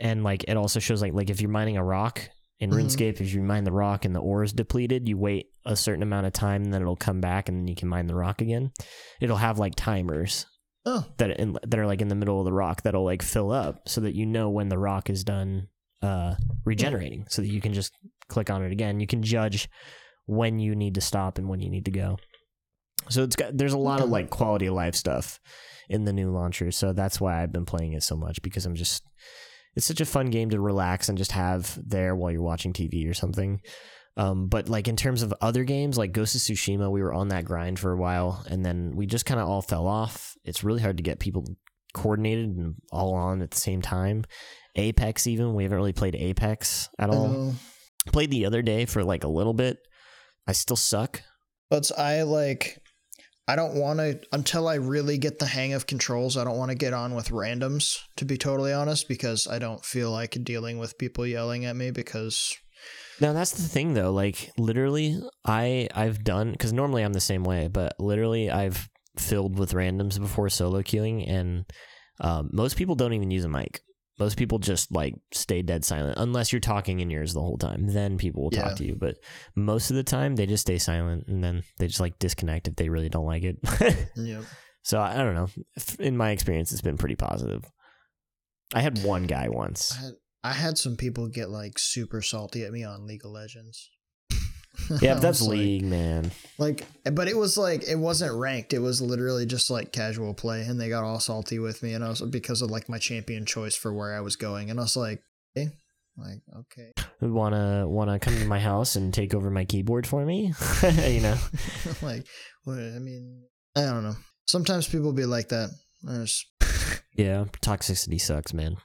and like it also shows like like if you're mining a rock in Mhm. RuneScape, if you mine the rock and the ore is depleted, you wait a certain amount of time, and then it'll come back, and then you can mine the rock again. It'll have like timers Oh, that in, that are like in the middle of the rock that'll like fill up, so that you know when the rock is done uh, regenerating, so that you can just click on it again. You can judge when you need to stop and when you need to go. So it's got there's a lot of like quality of life stuff in the new launcher. So that's why I've been playing it so much because I'm just it's such a fun game to relax and just have there while you're watching TV or something. Um, but like in terms of other games, like Ghost of Tsushima, we were on that grind for a while, and then we just kind of all fell off. It's really hard to get people coordinated and all on at the same time. Apex, even we haven't really played Apex at all. Played the other day for like a little bit. I still suck. But I like I don't want to until I really get the hang of controls. I don't want to get on with randoms to be totally honest because I don't feel like dealing with people yelling at me because Now that's the thing though. Like literally, I I've done because normally I'm the same way, but literally I've filled with randoms before solo queuing, and um, most people don't even use a mic. Most people just like stay dead silent unless you're talking in yours the whole time. Then people will Yeah. talk to you, but most of the time they just stay silent and then they just like disconnect if they really don't like it. yeah. so I I don't know. In my experience, it's been pretty positive. I had one guy once. I had, I had some people get like super salty at me on League of Legends. Yeah, but that's like- league, man. Like, but it was like it wasn't ranked. It was literally just like casual play, and they got all salty with me, and I was because of like my champion choice for where I was going, and I was like, eh, like okay, wanna wanna come to my house and take over my keyboard for me you know like what? I mean, I don't know. Sometimes people be like that. Was, yeah toxicity sucks man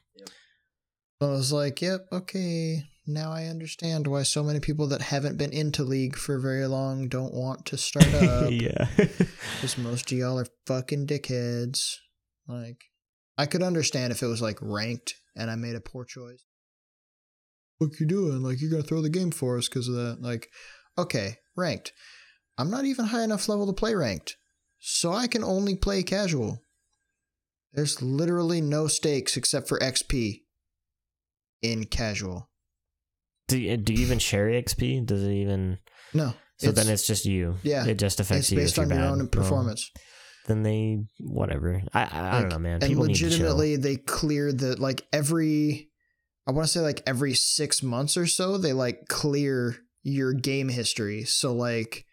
I was like, yep, okay. Now I understand why so many people that haven't been into League for very long don't want to start up. yeah Because most of y'all are fucking dickheads. Like, I could understand if it was like ranked and I made a poor choice. What you doing? Like, you're gonna throw the game for us because of that. Like, okay, ranked. I'm not even high enough level to play ranked, so I can only play casual. There's literally no stakes except for XP in casual. Do you, do you even share xp does it even No, So It's- then it's just you. Yeah. It just affects It's you. if based you're on your bad. own Well, performance. then they whatever. I I, I don't know, man. and People need to chill. legitimately they clear the like every i want to say like every six months or so they like clear your game history so like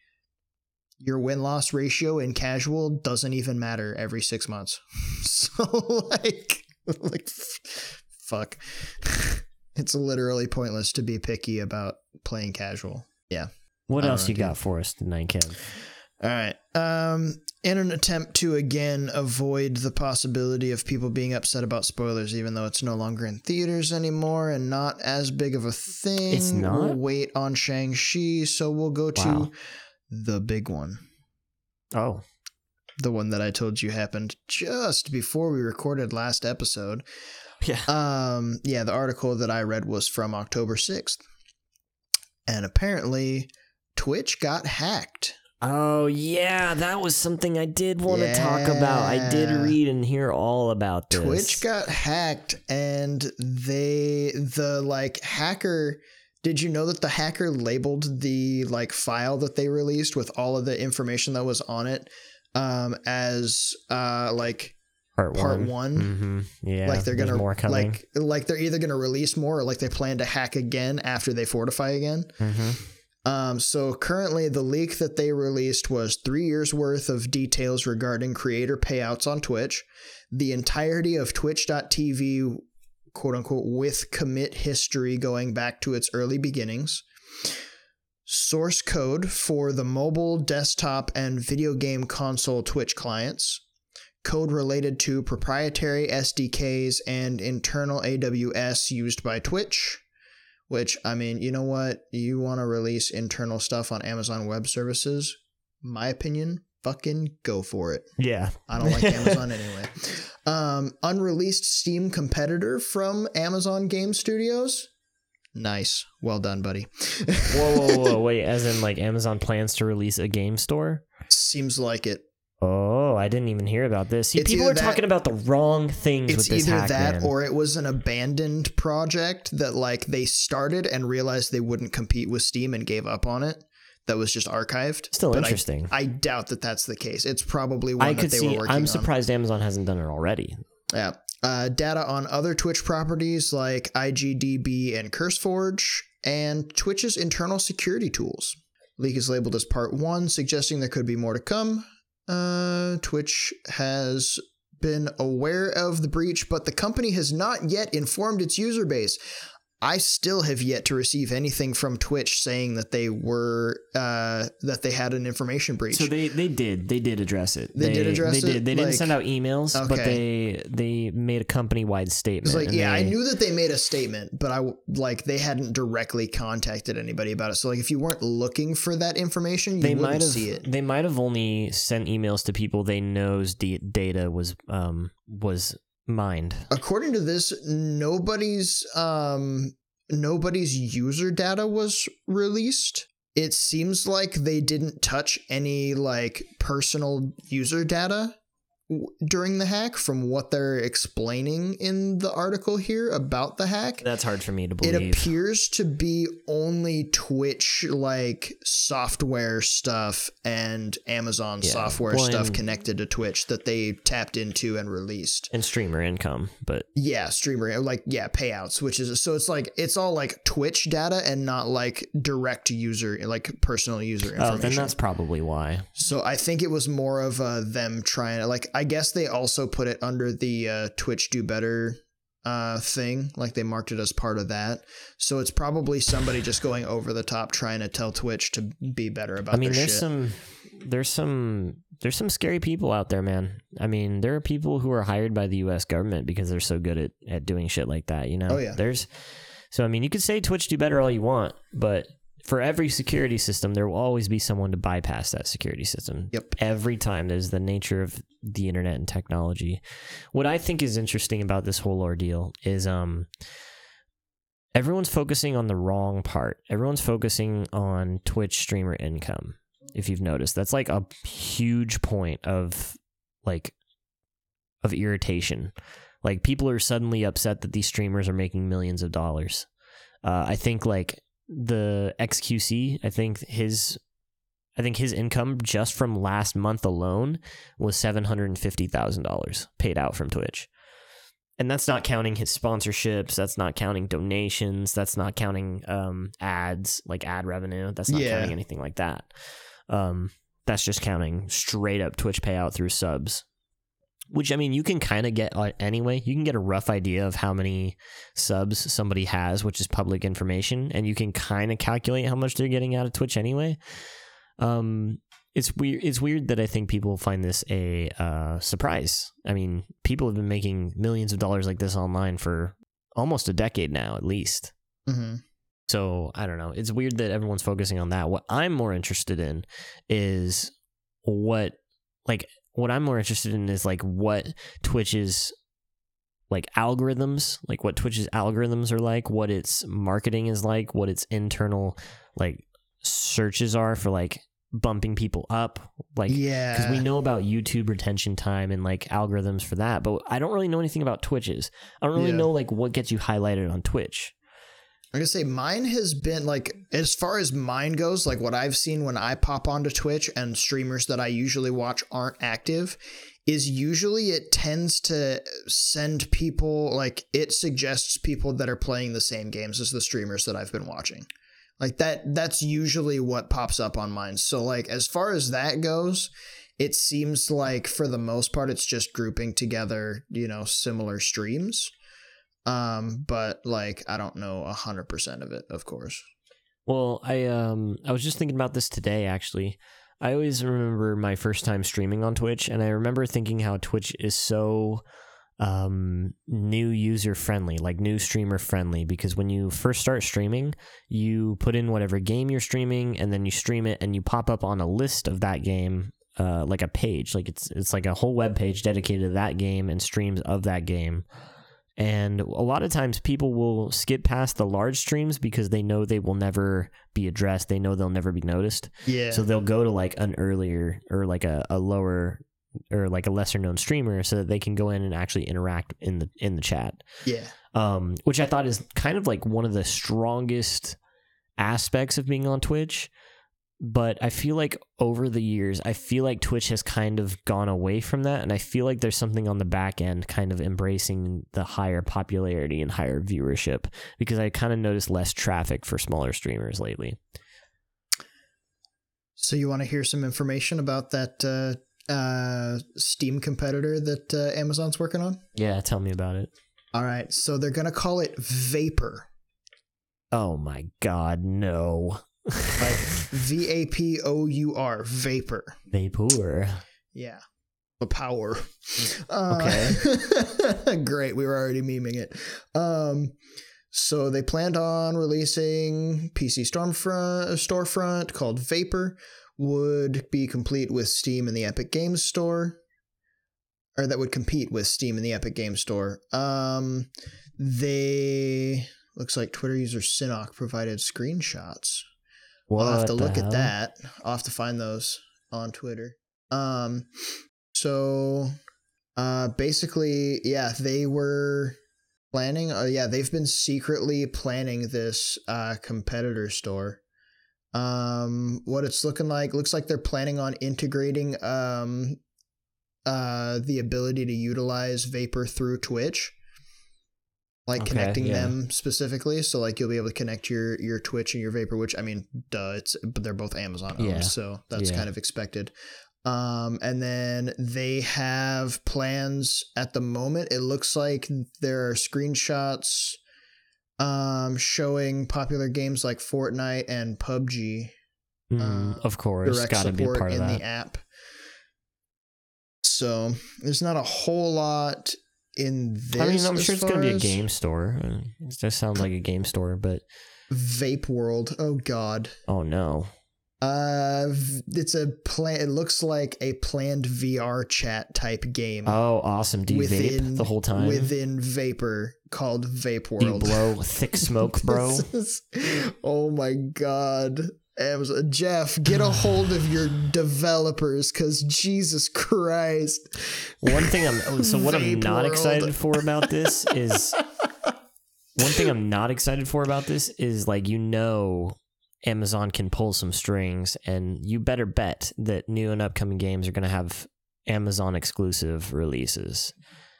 your win-loss ratio in casual doesn't even matter every six months so like like fuck it's literally pointless to be picky about playing casual Yeah. What else know, you dude. got for us tonight, Kev? All right. Um, in an attempt to again avoid the possibility of people being upset about spoilers, even though it's no longer in theaters anymore and not as big of a thing, It's not? We'll wait on Shang Chi, so we'll go to Wow. the big one, Oh, the one that I told you happened just before we recorded last episode. Yeah. Um, yeah, the article that I read was from October sixth, and apparently Twitch got hacked. Oh yeah, that was something I did want to talk about. I did read and hear all about this. Twitch got hacked and they the like hacker did you know that the hacker labeled the like file that they released with all of the information that was on it um as uh like part, part one. one. Mm-hmm. Yeah, like they're gonna like like they're either gonna release more or like they plan to hack again after they fortify again hmm um, so currently, the leak that they released was three years worth of details regarding creator payouts on Twitch, the entirety of Twitch.tv, quote unquote, with commit history going back to its early beginnings, source code for the mobile, desktop, and video game console Twitch clients, code related to proprietary SDKs and internal AWS used by Twitch which I mean, you know what? You want to release internal stuff on Amazon Web Services? My opinion, fucking go for it. Yeah, I don't like Amazon anyway. Um, unreleased Steam competitor from Amazon Game Studios. Nice, well done, buddy. whoa, whoa, whoa! Wait, as in like Amazon plans to release a game store? Seems like it. Oh, I didn't even hear about this. See, It's people are that- talking about the wrong things It's with this either hack, that man. or it was an abandoned project that like they started and realized they wouldn't compete with Steam and gave up on it. That was just archived. Still But interesting. I doubt that that's the case. It's probably one I, that could they see. were working on. I'm on. surprised Amazon hasn't done it already. Yeah. Uh, data on other Twitch properties like IGDB and CurseForge, and Twitch's internal security tools. Leak is labeled as part one, suggesting there could be more to come. Uh, Twitch has been aware of the breach, but the company has not yet informed its user base. I still have yet to receive anything from Twitch saying that they were uh, that they had an information breach. So they they did they did address it. They did address they it? Did. They didn't send out emails, but But they they made a company wide statement. Like, yeah, I knew that they made a statement, but I like they hadn't directly contacted anybody about it. So like, if you weren't looking for that information, you they wouldn't might have see it. they might have only sent emails to people they knows the data was um was mined. According to this, nobody's um nobody's user data was released. It seems like they didn't touch any like personal user data during the hack from what they're explaining in the article here about the hack. That's hard for me to believe. it appears to be only Twitch like software stuff and Amazon Yeah. software Well, stuff connected to Twitch that they tapped into and released. and streamer income, but Yeah, streamer like yeah, payouts, which is so it's like it's all like Twitch data and not like direct user like personal user information. oh, then that's probably why. So I think it was more of uh, them trying to like. I guess they also put it under the uh, Twitch Do Better uh, thing, like they marked it as part of that. So it's probably somebody just going over the top trying to tell Twitch to be better about. I mean, there's shit. some there's some there's some scary people out there, man. I mean, there are people who are hired by the U.S. government because they're so good at at doing shit like that. You know? Oh, yeah. There's so I mean, you could say Twitch do better all you want, but for every security system, there will always be someone to bypass that security system. Yep. Every time there's the nature of the internet and technology. What I think is interesting about this whole ordeal is um everyone's focusing on the wrong part. Everyone's focusing on Twitch streamer income. If you've noticed, that's like a huge point of like of irritation. Like people are suddenly upset that these streamers are making millions of dollars. Uh, I think like the XQC, I think his I think his income just from last month alone was seven hundred and fifty thousand dollars paid out from Twitch, and that's not counting his sponsorships. That's not counting donations. That's not counting um, ads like ad revenue. That's not Yeah. counting anything like that. Um, that's just counting straight up Twitch payout through subs. Which I mean, you can kind of get uh, anyway. You can get a rough idea of how many subs somebody has, which is public information, and you can kind of calculate how much they're getting out of Twitch anyway. Um, it's weird. It's weird that I think people find this a uh, surprise. I mean, people have been making millions of dollars like this online for almost a decade now, at least. hmm So I don't know. It's weird that everyone's focusing on that. What I'm more interested in is what, like, what I'm more interested in is like what Twitch's like algorithms, like what Twitch's algorithms are like, what its marketing is like, what its internal like searches are for like bumping people up, like yeah. because we know about YouTube retention time and like algorithms for that, but I don't really know anything about Twitches. I don't really Yeah. know like what gets you highlighted on Twitch. I'm gonna say mine has been like as far as mine goes, like what I've seen when I pop onto Twitch and streamers that I usually watch aren't active, is usually it tends to send people like it suggests people that are playing the same games as the streamers that I've been watching. Like that that's usually what pops up on mine. So like as far as that goes, it seems like for the most part it's just grouping together, you know, similar streams. Um, but like I don't know hundred percent of it, of course. Well, I um I was just thinking about this today actually. I always remember my first time streaming on Twitch and I remember thinking how Twitch is so um new user friendly, like new streamer friendly because when you first start streaming, you put in whatever game you're streaming and then you stream it and you pop up on a list of that game uh like a page, like it's it's like a whole web page dedicated to that game and streams of that game. And a lot of times people will skip past the large streams because they know they will never be addressed. They know they'll never be noticed. Yeah. So they'll go to like an earlier or like a, a lower or like a lesser known streamer so that they can go in and actually interact in the in the chat. yeah. Um, which I thought is kind of like one of the strongest aspects of being on Twitch. But I feel like over the years, I feel like Twitch has kind of gone away from that. And I feel like there's something on the back end kind of embracing the higher popularity and higher viewership because I kind of noticed less traffic for smaller streamers lately. So you want to hear some information about that uh, uh, Steam competitor that uh, Amazon's working on? Yeah, tell me about it. All right. So they're gonna call it Vapor, Oh my God, no. Like V A P O U R, Vapor. Vapor. Yeah. The power. Uh, great. We were already memeing it. Um, so they planned on releasing PC Stormfront storefront called Vapor. Would be complete with Steam and the Epic Games Store, or that would compete with Steam and the Epic Games Store. Um, they looks like Twitter user Sinok provided screenshots. What I'll have to look hell? at that. I'll have to find those on Twitter. Um, so, uh, basically, yeah, they were planning. Uh, yeah, they've been secretly planning this uh competitor store. Um, what it's looking like looks like they're planning on integrating um uh the ability to utilize Vapor through Twitch. Like Okay, connecting yeah. them specifically, so like you'll be able to connect your your Twitch and your Vapor, which I mean, duh, it's but they're both Amazon owned, Yeah. so that's Yeah. kind of expected. Um, and then they have plans at the moment. It looks like there are screenshots um showing popular games like Fortnite and PUBG Mm, uh, of course, direct got to be a support part of in that. the app. So there's not a whole lot in this. I mean, I'm sure it's going to be a game store. It does sound like a game store, but Vape World. Oh God. oh no. Uh, it's a plan. It looks like a planned VR chat type game Oh, awesome. Do you vape the whole time? within Vapor called Vape Do you World. blow thick smoke, bro? Is- oh my god. Amazon. Jeff, get a hold of your developers because Jesus Christ. One thing I'm oh, so what I'm not world. excited for about this is one thing I'm not excited for about this is like you know Amazon can pull some strings, and you better bet that new and upcoming games are going to have Amazon exclusive releases.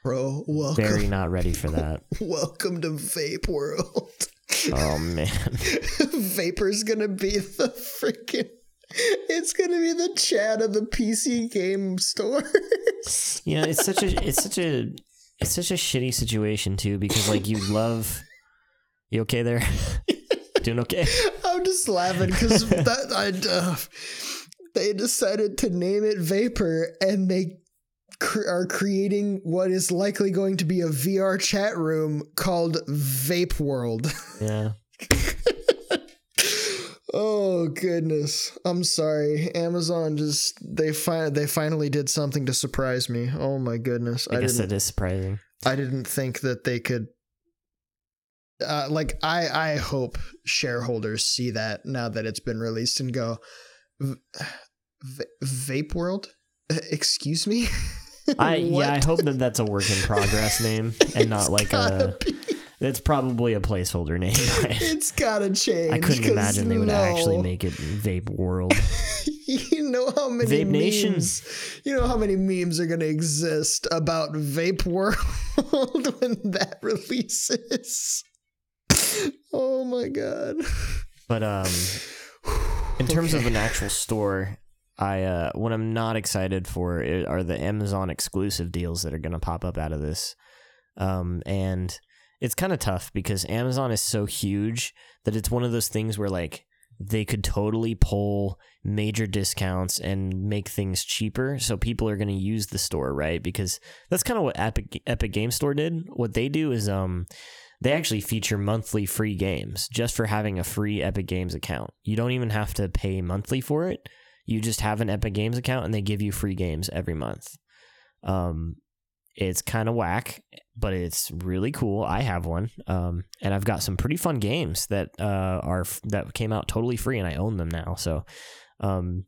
Bro, welcome. Very not ready for that. welcome to Vape World. Oh man, Vapor's gonna be the freaking. It's gonna be the chat of the PC game stores. know, it's such a it's such a it's such a shitty situation too because like you love. You okay there? Doing okay? I'm just laughing because that I uh, they decided to name it Vapor and they cr- are creating what is likely going to be a VR chat room called Vape World. Yeah. oh goodness. I'm sorry. Amazon just they fi- they finally did something to surprise me. Oh my goodness. I, guess didn't that is surprising. I didn't think that they could uh, like I I hope shareholders see that now that it's been released and go v- v- Vape World? Excuse me? I yeah, I hope that that's a work in progress name and not like a. be- It's probably a placeholder name. It's gotta change. I couldn't imagine they would actually make it Vape World. you know how many Vape memes you know how many memes are gonna exist about Vape World when that releases. Oh my god. But um, in terms of an actual store, I uh, what I'm not excited for are the Amazon exclusive deals that are going to pop up out of this. Um, and it's kind of tough because Amazon is so huge that it's one of those things where like they could totally pull major discounts and make things cheaper so people are going to use the store right? Because that's kind of what epic epic game store did. What they do is um they actually feature monthly free games just for having a free epic games account. You don't even have to pay monthly for it you just have an epic games account and they give you free games every month. Um it's kind of whack but it's really cool. I have one um and i've got some pretty fun games that uh are that came out totally free and i own them now so um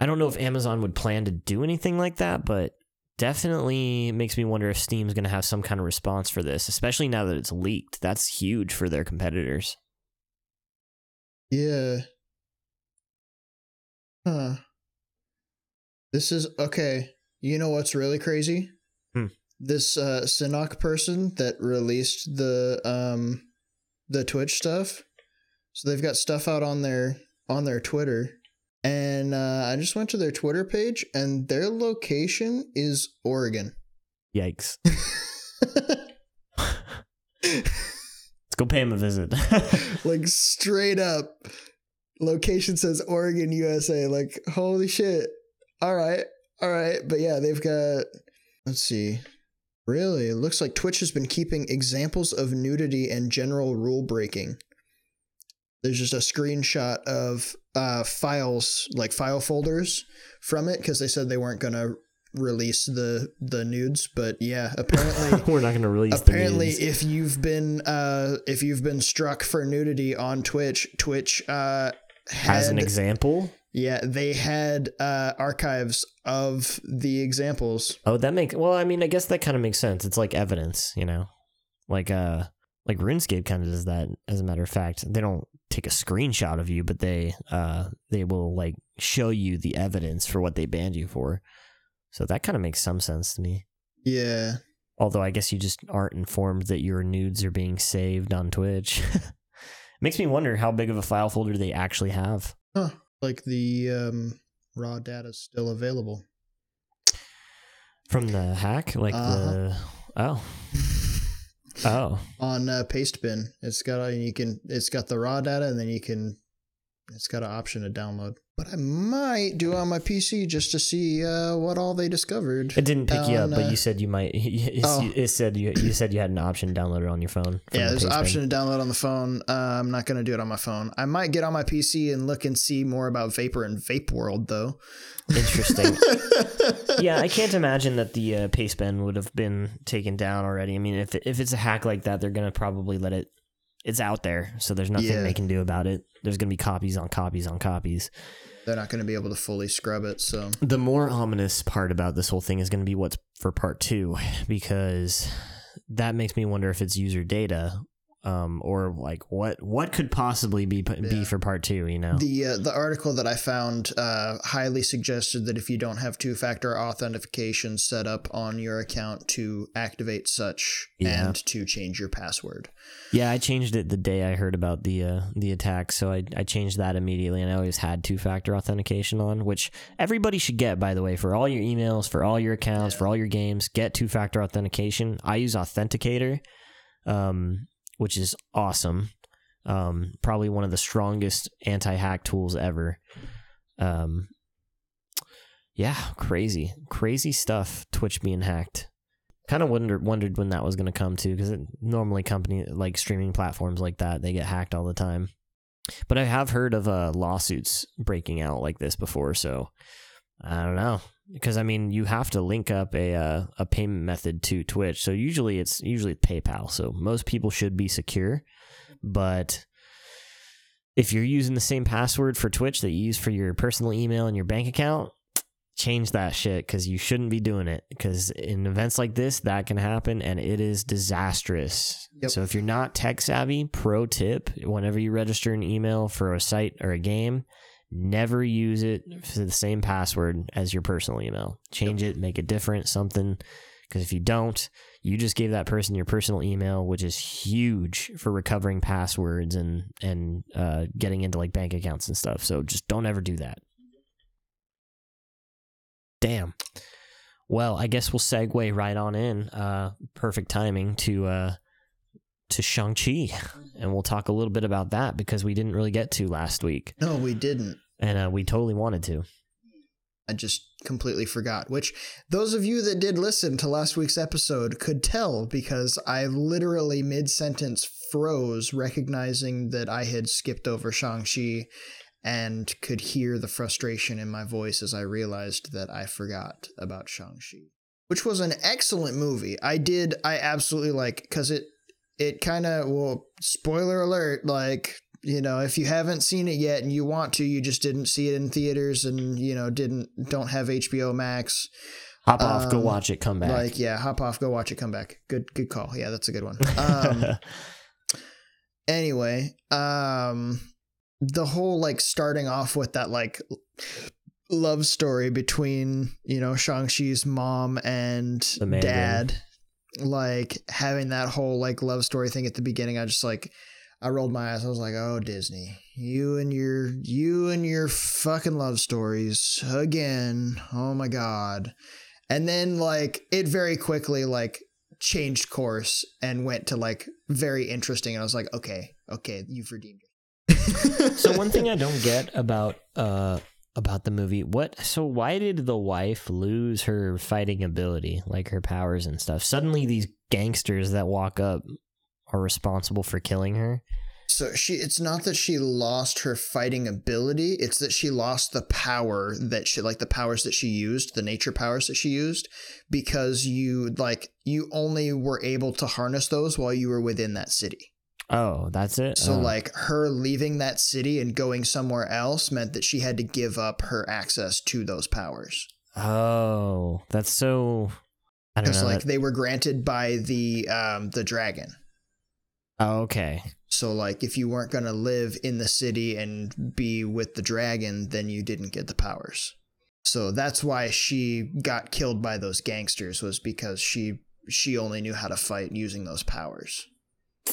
i don't know if amazon would plan to do anything like that but definitely makes me wonder if steam's going to have some kind of response for this especially now that it's leaked. That's huge for their competitors. Yeah. Huh. This is okay. You know what's really crazy? Hmm. This uh Sinnock person that released the um the Twitch stuff. So they've got stuff out on their on their Twitter. And uh I just went to their Twitter page and their location is Oregon. yikes let's go pay him a visit like straight up location says Oregon, USA. Like, holy shit. All right. All right. But yeah, they've got, let's see. Really? It looks like Twitch has been keeping examples of nudity and general rule breaking. There's just a screenshot of uh, files, like file folders from it, because they said they weren't going to release the the nudes. But yeah, apparently we're not going to release apparently the if you've been uh if you've been struck for nudity on twitch twitch uh as an example yeah they had uh archives of the examples Oh, that makes well. I mean, I guess that kind of makes sense. It's like evidence, you know, like uh, like RuneScape kind of does that. As a matter of fact, they don't take a screenshot of you, but they uh, they will like show you the evidence for what they banned you for. So that kind of makes some sense to me. yeah Although I guess you just aren't informed that your nudes are being saved on Twitch. makes me wonder how big of a file folder they actually have. huh. Like the um raw data is still available. From the hack, like Uh-huh. the oh. Oh. On uh, pastebin it's got a, you can it's got the raw data and then you can it's got an option to download but i might do it on my pc just to see uh what all they discovered It didn't pick you up, but uh, you said you might. It, Oh. it said you you said you had an option to download it on your phone. Yeah, the there's an option to download on the phone. Uh, I'm not going to do it on my phone. I might get on my PC and look and see more about Vapor and Vape World, though. Interesting. yeah, I can't imagine that the uh, Pastebin would have been taken down already. I mean, if if it's a hack like that, they're gonna probably let it. It's out there, so there's nothing Yeah. they can do about it. There's gonna be copies on copies on copies. They're not going to be able to fully scrub it. So The more ominous part about this whole thing is going to be what's for part two, because that makes me wonder if it's user data. Um, or like what what could possibly be be Yeah. for part two. You know, The uh, the article that I found uh, highly suggested that if you don't have two factor authentication set up on your account to activate such Yeah. and to change your password. yeah, I changed it the day I heard about the uh, the attack, so I I changed that immediately, and I always had two factor authentication on, which everybody should get by the way for all your emails, for all your accounts, for all your games. Get two factor authentication. I use Authenticator, um, which is awesome. Um, probably one of the strongest anti hack tools ever. Um, yeah, crazy, crazy stuff. Twitch being hacked. Kind of wondered wondered when that was going to come to because normally company like streaming platforms like that they get hacked all the time. But I have heard of uh, lawsuits breaking out like this before, so I don't know because I mean you have to link up a uh, a payment method to Twitch. So usually it's usually PayPal. So most people should be secure, but if you're using the same password for Twitch that you use for your personal email and your bank account, change that shit because you shouldn't be doing it. Because in events like this, that can happen and it is disastrous. Yep. So if you're not tech savvy, pro tip: whenever you register an email for a site or a game, never use it for the same password as your personal email. Change it, make it different, something. Because if you don't, you just gave that person your personal email, which is huge for recovering passwords and and uh, getting into like bank accounts and stuff. So just don't ever do that. Damn. Well, I guess we'll segue right on in. Uh, perfect timing to uh, to Shang Chi, and we'll talk a little bit about that because we didn't really get to last week, No, we didn't. and uh, we totally wanted to. I just completely forgot. Which those of you that did listen to last week's episode could tell because I literally mid sentence froze, recognizing that I had skipped over Shang-Chi and could hear the frustration in my voice as I realized that I forgot about Shang-Chi. Which was an excellent movie. I did I absolutely like because it it kind of well spoiler alert like you know if you haven't seen it yet and you want to you just didn't see it in theaters and you know didn't don't have hbo max. Hop off, go Um, watch it, come back. like yeah hop off go watch it come back. Good good call. Yeah that's a good one. Um anyway um the whole like starting off with that like love story between you know shang-chi's mom and dad like having that whole like love story thing at the beginning i just like i rolled my eyes. I was like oh disney you and your you and your fucking love stories again. Oh my god. And then like it very quickly like changed course and went to like very interesting. And i was like okay okay you've redeemed it so one thing I don't get about uh about the movie, what so why did the wife lose her fighting ability, like her powers and stuff? Suddenly these gangsters that walk up are responsible for killing her. So she it's not that she lost her fighting ability, it's that she lost the power that she like the powers that she used, the nature powers that she used because you like you only were able to harness those while you were within that city. Oh, that's it. So Oh. like her leaving that city and going somewhere else meant that she had to give up her access to those powers. Oh, that's so I don't know. like that- they were granted by the um the dragon. oh, okay. So like if you weren't going to live in the city and be with the dragon, then you didn't get the powers. So that's why she got killed by those gangsters was because she she only knew how to fight using those powers.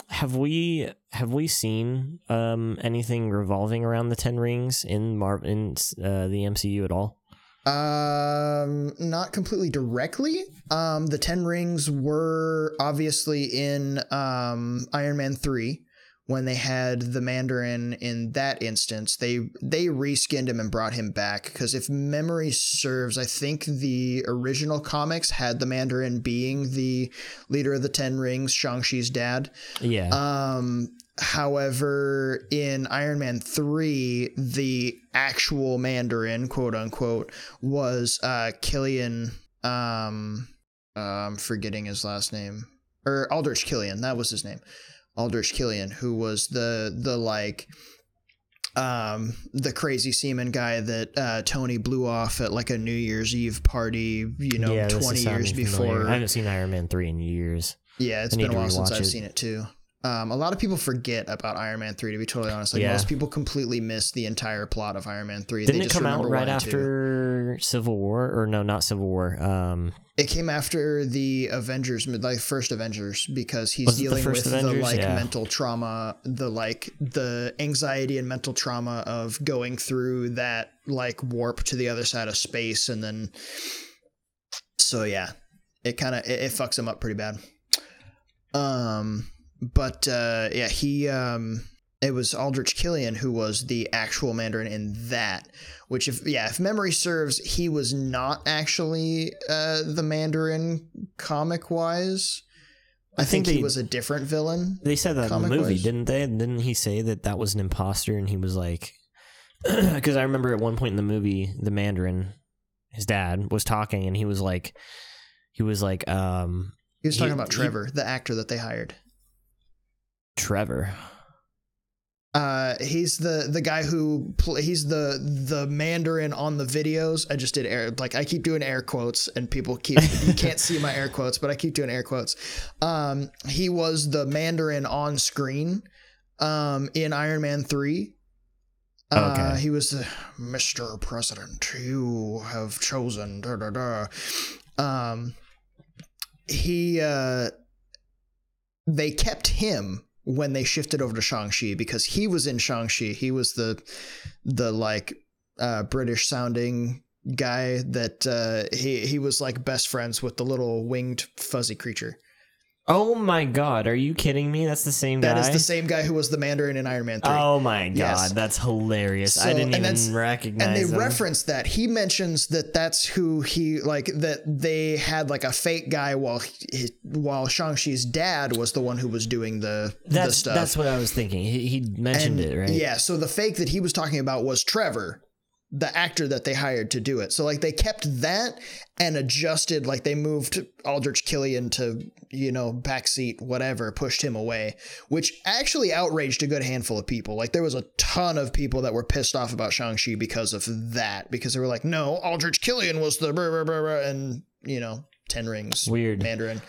Have we have we seen um anything revolving around the Ten Rings in Mar in uh, the MCU at all? Um not completely directly. Um the 10 rings were obviously in um Iron Man 3 when they had the Mandarin in that instance. They they reskinned him and brought him back cuz if memory serves, I think the original comics had the Mandarin being the leader of the 10 rings, Shang-Chi's dad. Yeah. Um, however, in Iron Man 3, the actual Mandarin, quote unquote, was uh, Killian. Um, uh, I'm forgetting his last name. Or Aldrich Killian. That was his name. Aldrich Killian, who was the, the like. Um, the crazy seaman guy that uh, Tony blew off at like a New Year's Eve party, you know, yeah, 20 years familiar. before. I haven't seen Iron Man three in years. Yeah, it's been a while since I've it. seen it too. Um, a lot of people forget about Iron Man three. To be totally honest, like Yeah. most people completely miss the entire plot of Iron Man three. Didn't They it just come out right after Civil War? Or no, not Civil War. Um, It came after the Avengers, like first Avengers, because he's it the dealing with first the like Yeah. mental trauma, the like the anxiety and mental trauma of going through that like warp to the other side of space, and then so yeah, it kind of it, it fucks him up pretty bad. Um, but uh, yeah, he um, it was Aldrich Killian who was the actual Mandarin in that. Which, if yeah, if memory serves, he was not actually uh, the Mandarin comic wise. I, I think, think he was a different villain. they said that in the movie, didn't they? Didn't he say that that was an imposter? And he was like, because I remember at one point in the movie, the Mandarin, his dad, was talking, and he was like, he was like, um, He was talking he- about he- Trevor, the actor that they hired. Trevor. Uh, he's the the guy who pl- he's the the Mandarin on the videos. I just did air like I keep doing air quotes, and people keep you can't see my air quotes, but I keep doing air quotes. Um, he was the Mandarin on screen, um, in Iron Man three. Uh, Okay. he was the Mr. President. You have chosen. Da, da, da. Um, he uh, they kept him when they shifted over to Shang-Chi because he was in Shang-Chi. He was the the like uh British sounding guy that uh he he was like best friends with the little winged fuzzy creature. Oh my god, are you kidding me? That's the same That guy. is the same guy who was the Mandarin in Iron Man 3. Oh my god, Yes. that's hilarious! So- I didn't and that's- even recognize and they him. reference that he mentions that that's who he like that they had like a fake guy while he, while Shang-Chi's dad was the one who was doing the the that's stuff. that's what I was thinking. He, he mentioned And, it, right? Yeah, so the fake that he was talking about was Trevor, the actor that they hired to do it. So like they kept that and adjusted, like they moved Aldrich Killian to, you know, backseat, whatever, pushed him away, which actually outraged a good handful of people. Like there was a ton of people that were pissed off about Shang-Chi because of that, because they were like, no, Aldrich Killian was the brr, brr, brr, and, you know, Ten Rings. Weird. Mandarin.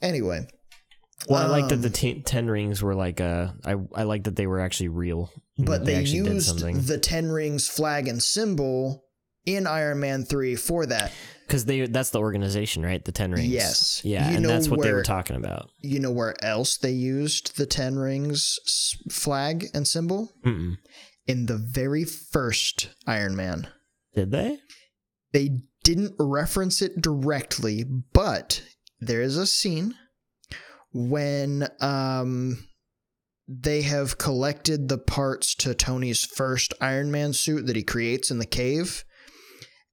Anyway. Well, I like that the Um, t- ten rings were like uh, I I like that they were actually real. But they, used the Ten Rings flag and symbol in Iron Man 3 for that. because they that's the organization, right? The ten rings. Yes. Yeah, You and that's what they were talking about. You know where else they used the Ten Rings flag and symbol? Mm-mm. In the very first Iron Man. Did they? They didn't reference it directly, but there is a scene when um they have collected the parts to Tony's first Iron Man suit that he creates in the cave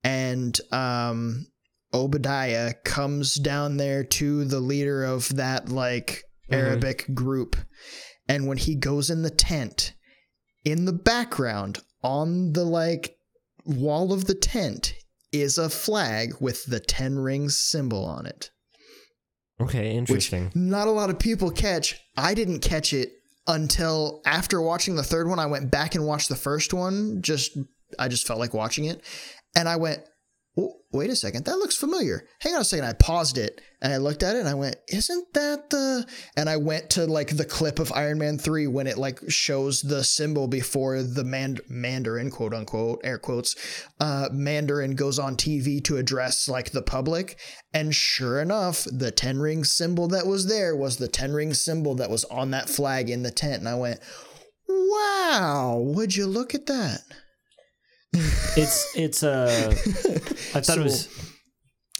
and um Obadiah comes down there to the leader of that like Mhm. Arabic group and when he goes in the tent in the background on the like wall of the tent is a flag with the 10 rings symbol on it Okay, which interesting. not a lot of people catch. I didn't catch it until after watching the third one. I went back and watched the first one. Just I just felt like watching it, and I went, "Wait a second, that looks familiar." Hang on a second. I paused it and I looked at it and I went, "Isn't that the?" And I went to like the clip of Iron Man three when it like shows the symbol before the Mand- Mandarin quote unquote air quotes uh, Mandarin goes on TV to address like the public, and sure enough, the ten ring symbol that was there was the ten ring symbol that was on that flag in the tent, and I went, "Wow, would you look at that?" It's it's uh I thought So- it was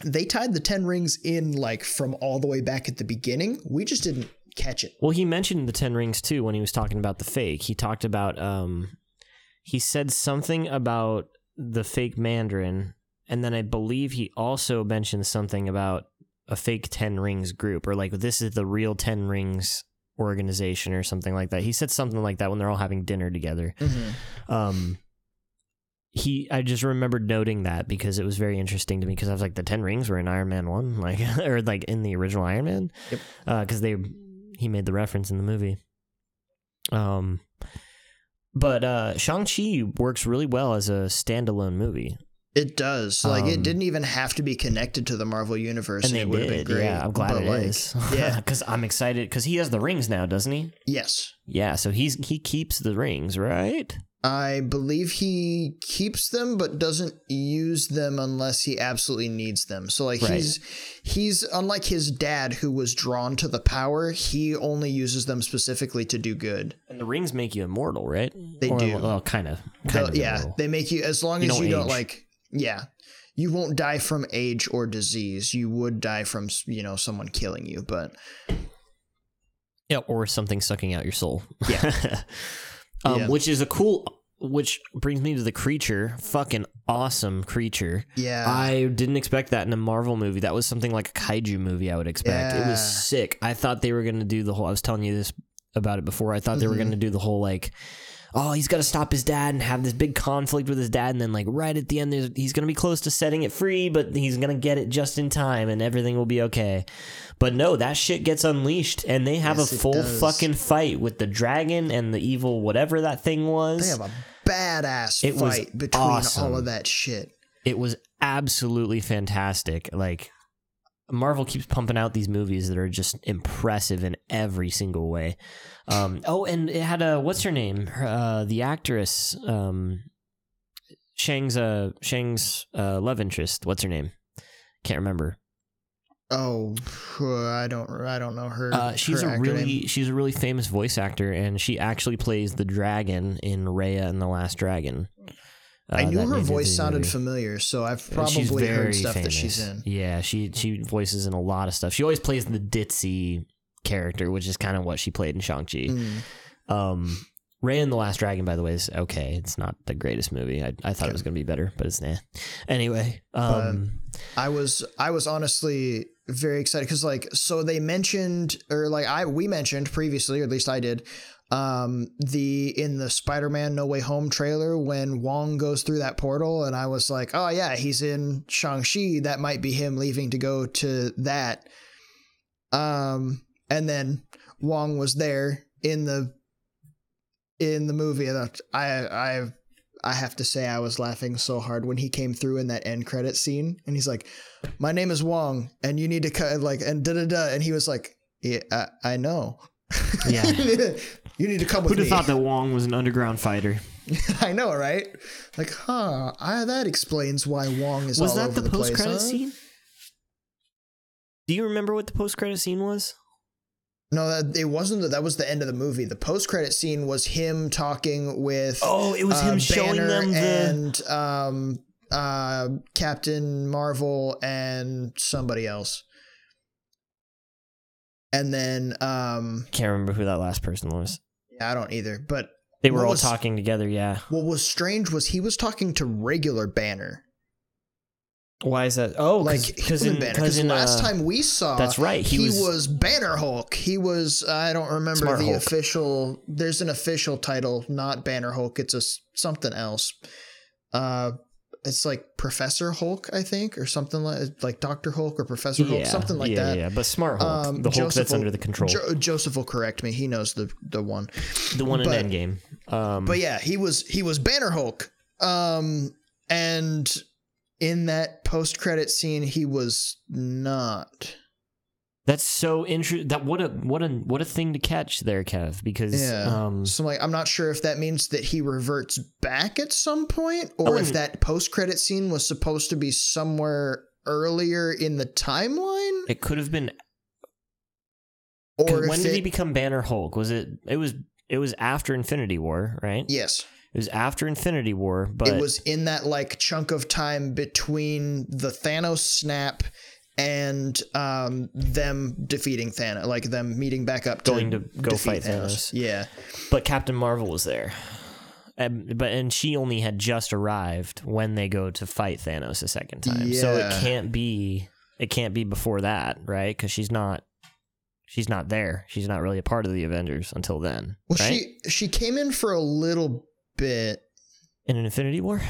They tied the ten rings in like from all the way back at the beginning. We just didn't catch it. Well, he mentioned the Ten Rings too when he was talking about the fake. He talked about um, he said something about the fake Mandarin, and then I believe he also mentioned something about a fake Ten Rings group, or like this is the real Ten Rings organization, or something like that. He said something like that when they're all having dinner together. Um, he, I just remembered noting that because it was very interesting to me because I was like, the Ten Rings were in Iron Man one, like or like in the original Iron Man, Yep. because they he made the reference in the movie. Um, but uh, Shang Chi works really well as a standalone movie. It does. Like it Um, didn't even have to be connected to the Marvel universe, and they it would have been great. Yeah, I'm glad But, it like, is. yeah. because I'm excited because he has the rings now, doesn't he? Yes, Yeah, so he's he keeps the rings, right? I believe he keeps them, but doesn't use them unless he absolutely needs them. So like Right. he's he's unlike his dad, who was drawn to the power. He only uses them specifically to do good. And the rings make you immortal, right? They Or, do. Well, kind of. They'll- Kind of. yeah, immortal. they make you as long You as don't you don't like. Yeah, you won't die from age or disease. You would die from you know someone killing you, but Yeah, or something sucking out your soul. Yeah. um, Yeah. Which is a cool. Which brings me to the creature. Fucking awesome creature. yeah, I didn't expect that in a Marvel movie. That was something like a kaiju movie. I would expect. It was sick. I thought they were gonna do the whole. I was telling you this about it before. I thought they were Mhm. gonna do the whole like. Oh, he's got to stop his dad and have this big conflict with his dad, and then like right at the end, there's, he's gonna be close to setting it free, but he's gonna get it just in time, and everything will be okay. But no, that shit gets unleashed, and they have Yes, a full fucking fight with the dragon and the evil whatever that thing was. they have a badass It fight between awesome. all of that shit. it was absolutely fantastic. Like Marvel keeps pumping out these movies that are just impressive in every single way. Um, oh, and it had a what's her name? Uh, the actress um, Shang's uh, Shang's uh, love interest. What's her name? Can't remember. Oh, I don't, I don't know her. Uh, she's her a really name. she's a really famous voice actor, and she actually plays the dragon in Raya and the Last Dragon. I Uh, knew her voice sounded movie. familiar, so I've probably heard stuff that she's in. Yeah, she she voices in a lot of stuff. She always plays the ditzy character, which is kind of what she played in Shang Chi. Mm. Um, Raya and the Last Dragon, by the way, is okay. It's not the greatest movie. I, I thought Okay. it was going to be better, but it's nah. Anyway, um, I was, I was honestly very excited because, like, so they mentioned, or like I we mentioned previously, or at least I did, um, the in the Spider-Man No Way Home trailer when Wong goes through that portal, and I was like, oh yeah, he's in Shang Chi. That might be him leaving to go to that. Um, and then Wong was there in the in the movie and I I I have to say I was laughing so hard when he came through in that end credit scene and he's like my name is Wong and you need to cut like and da da da and he was like yeah I, I know Yeah. you need to come with Who'd have thought that Wong was an underground fighter? I know right like huh I, that explains why Wong is was all that over the the post-credit huh? scene? Do you remember what the post credit scene was? no that it wasn't that that was the end of the movie the post credit scene was him talking with Oh, it was uh, him showing them the. and um uh Captain Marvel and somebody else. And then um Can't remember who that last person was. I don't either, but They were all was- talking together. Yeah. what was strange was he was talking to regular Banner. Why is that? Oh, Like because Banner because in last uh, time we saw that's right, he He, was- was, Banner Hulk. He was I don't remember Smart the Hulk. official there's an official title, not Banner Hulk. It's a something else. Uh it's like Professor Hulk, I think, or something like like Doctor Hulk or Professor Hulk, something like yeah, that. Yeah, but Smart Hulk, Um, the Hulk Joseph that's will- under the control, Jo- Joseph will correct me. He knows the the one. the one in Endgame. Um, But yeah, he was he was Banner Hulk. Um and in that post credit scene he was not. That's so interesting. That what a what a what a thing to catch there, Kev. Because Yeah. um, So like I'm not sure if that means that he reverts back at some point or if that post credit scene was supposed to be somewhere earlier in the timeline it could have been. or when did it, he become Banner Hulk? Was it? It was. It was after Infinity War, right? Yes. It was after Infinity War, but it was in that like chunk of time between the Thanos snap and um them defeating Thanos, like them meeting back up to Going to go fight Thanos. Yeah. but Captain Marvel was there. Um, but and she only had just arrived when they go to fight Thanos a second time. So it can't be it can't be before that, right? Cuz she's not she's not there. She's not really a part of the Avengers until then, Well, right? she she came in for a little bit. In an Infinity War?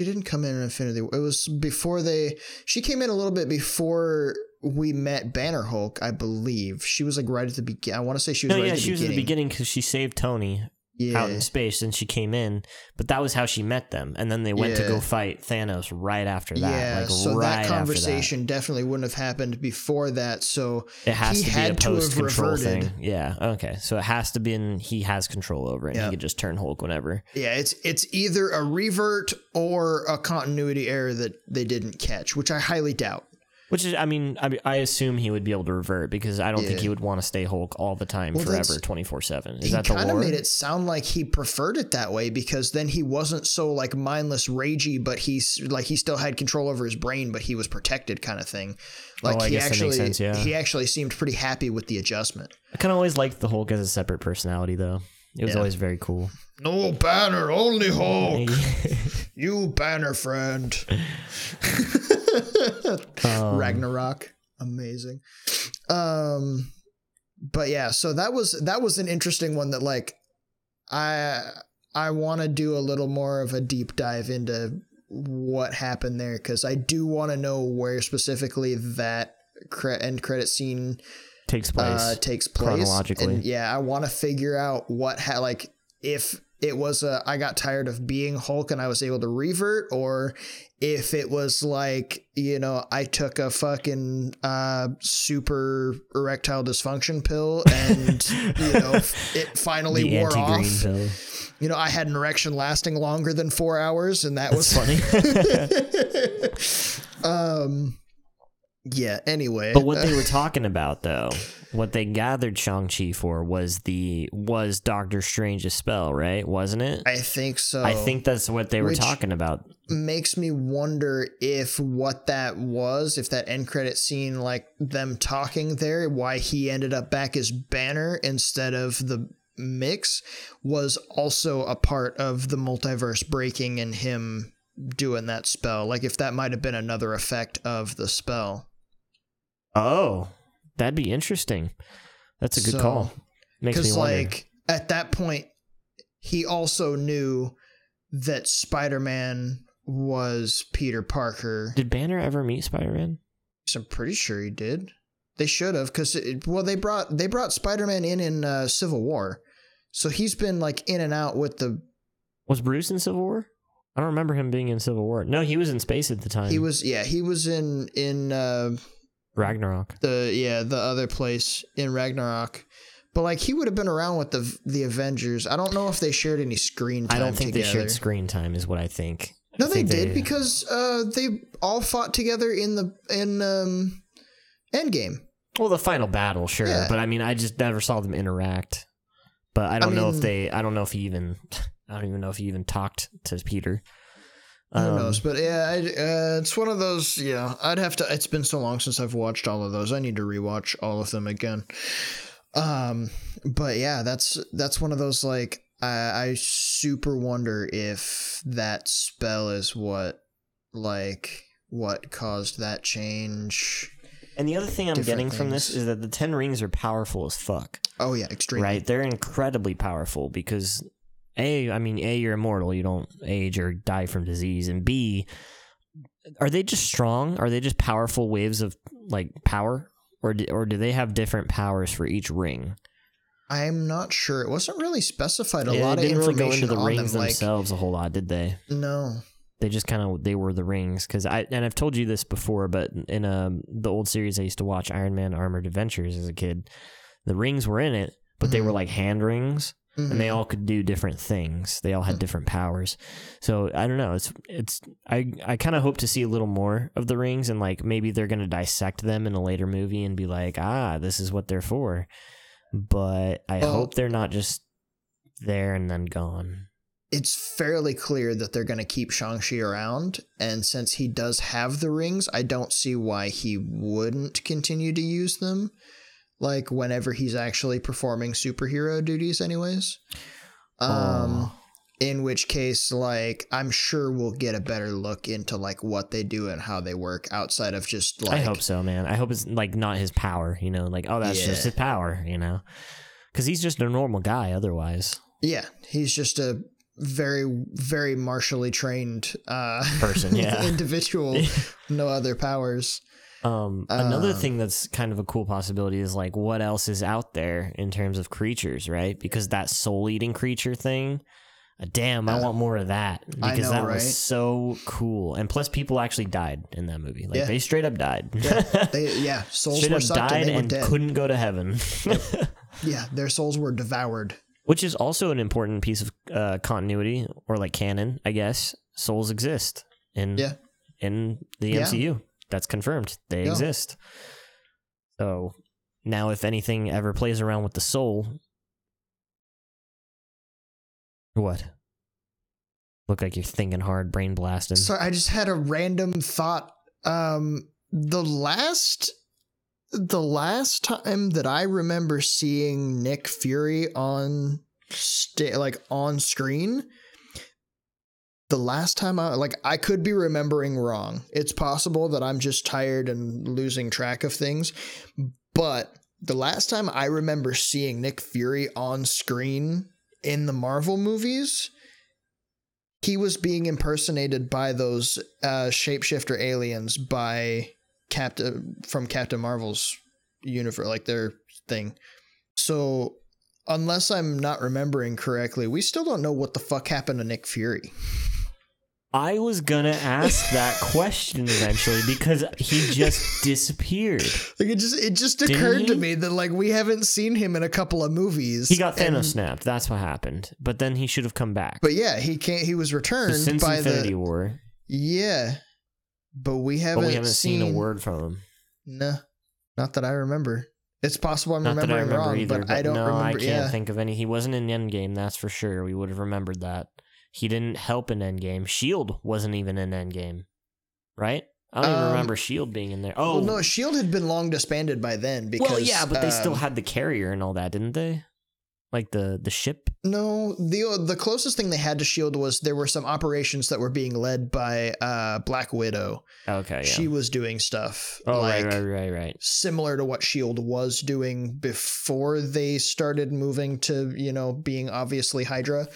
She didn't come in in Infinity. War. It was before they. She came in a little bit before we met Banner Hulk, I believe. She was like right at the beginning. I want to say she was No, right yeah, at the she was at the beginning cuz she saved Tony. Yeah. out in space and she came in, but that was how she met them. And then they went to go fight Thanos right after that. yeah, like so right that conversation definitely wouldn't have happened before that. So. It has he to be a had to have post control reverted. thing. Yeah. Okay. So it has to be in he has control over it. and Yeah. He could just turn Hulk whenever. yeah, it's it's either a revert or a continuity error that they didn't catch, which I highly doubt. Which is, I mean, I, I assume he would be able to revert because I don't think he would want to stay Hulk all the time Well, forever, twenty four seven. Is that the kind of made it sound like he preferred it that way because then he wasn't so like mindless ragey but he's like he still had control over his brain but he was protected kind of thing oh, like Oh, he actually sense, yeah. he actually seemed pretty happy with the adjustment I kind of always liked the Hulk as a separate personality, though. It was Yeah. always very cool. no banner only hulk you banner friend Um, ragnarok amazing um but yeah so that was that was an interesting one that like i i want to do a little more of a deep dive into what happened there because i do want to know where specifically that cre- end credit scene takes place. uh, takes place chronologically. And yeah, I want to figure out what ha- like if it was a I got tired of being Hulk and I was able to revert, or if it was like you know I took a fucking uh, super erectile dysfunction pill and you know it finally the wore off. pill. You know I had an erection lasting longer than four hours, and that That's was funny. um. Yeah. Anyway, But what they were talking about, though, what they gathered Shang Chi for was the was Doctor Strange's spell, right? Wasn't it? I think so. I think that's what they were Which- talking about. makes me wonder if what that was, if that end credit scene, like them talking there, why he ended up back as Banner instead of the mix, was also a part of the multiverse breaking and him doing that spell. Like if that might have been another effect of the spell. Oh, that'd be interesting. That's a good So- call. Makes me Because wonder. like at that point, he also knew that Spider Man was Peter Parker. Did Banner ever meet Spider Man? I'm pretty sure he did. They should have, because well, they brought they brought Spider Man in in uh, Civil War, so he's been like in and out with the. Was Bruce in Civil War? I don't remember him being in Civil War. No, he was in space at the time. He was yeah he was in in uh, Ragnarok. the yeah the other place in Ragnarok, but like he would have been around with the the Avengers. I don't know if they shared any screen time. I don't think together. they shared screen time, is what I think. No, I they think did because uh, they all fought together in the in um, Endgame. Well, the final battle, sure, Yeah. but I mean, I just never saw them interact. But I don't know if they. I don't know if he even. I don't even know if he even talked to Peter. Who Um, knows? But yeah, I, uh, it's one of those. Yeah, I'd have to. It's been so long since I've watched all of those. I need to rewatch all of them again. Um, but yeah, that's that's one of those like I, I super wonder if that spell is what like what caused that change. And the other thing I'm getting from this is that the Ten Rings are powerful as fuck. Oh yeah, extremely. Right? They're incredibly powerful because A, I mean, A, you're immortal, you don't age or die from disease, and B, are they just strong? Are they just powerful waves of like power? Or do, or do they have different powers for each ring? I'm not sure. It wasn't really specified a Yeah, lot of didn't really information go into the rings them. Like themselves a whole lot, did they? no, They just kind of they were the rings because I and I've told you this before, but in um the old series I used to watch, Iron Man Armored Adventures as a kid, the rings were in it, but they were Mhm. like hand rings, Mhm. and they all could do different things. They all had Hmm. different powers. So I don't know. It's it's I I kind of hope to see a little more of the rings, and like maybe they're gonna dissect them in a later movie and be like, ah, this is what they're for. But I Well- hope they're not just there and then gone. it's fairly clear that they're going to keep Shang-Chi around. And since he does have the rings, I don't see why he wouldn't continue to use them. Like whenever he's actually performing superhero duties, anyways. Um, Oh. in which case, like, I'm sure we'll get a better look into like what they do and how they work outside of just like. I hope so, man. I hope it's like not his power, you know, like oh that's just his power, you know, because he's just a normal guy otherwise. Yeah, he's just a very, very martially trained uh, Person, yeah. individual, no other powers. Um, another Um, thing that's kind of a cool possibility is like what else is out there in terms of creatures, right? Because that soul eating creature thing, uh, damn, I Uh, want more of that because know, that right? was so cool. And plus, people actually died in that movie. Like Yeah. they straight up died. They yeah, souls straight were up sucked and died were and couldn't go to heaven. Yeah, their souls were devoured. Which is also an important piece of uh, continuity or like canon, I guess. Souls exist in Yeah. in the Yeah. MCU. That's confirmed. They Yeah. exist. So now, if anything ever plays around with the soul, what? Look like you're thinking hard, brain blasting. Sorry, I just had a random thought. Um, the last, the last time that I remember seeing Nick Fury on, sta- like on screen, the last time I like I could be remembering wrong. It's possible that I'm just tired and losing track of things, but the last time I remember seeing Nick Fury on screen in the Marvel movies he was being impersonated by those uh, shapeshifter aliens by Captain from Captain Marvel's universe, like their thing. So, unless I'm not remembering correctly, we still don't know what the fuck happened to Nick Fury. I was gonna ask that question eventually because he just disappeared. Like it just it just occurred to me that like we haven't seen him in a couple of movies. He got and- Thanos snapped. That's what happened. But then he should have come back. But yeah, he can't. He was So returned since by Infinity the War, yeah, but we haven't. but we haven't seen, a word from him. No, not that I remember. It's possible I'm Not that I remembering remember wrong, either. but, But, I don't no, remember. I can't yeah, think of any. He wasn't in Endgame, that's for sure. We would have remembered that. He didn't help in Endgame. Shield wasn't even in Endgame, right? I don't even Um, remember Shield being in there. Oh, well, no, Shield had been long disbanded by then because well, yeah, but they still um, had the carrier and all that, didn't they? Like the the ship. no. the The closest thing they had to Shield was there were some operations that were being led by uh, Black Widow. Okay, yeah. She was doing stuff oh, like right, right, right, right. similar to what Shield was doing before they started moving to you know being obviously Hydra.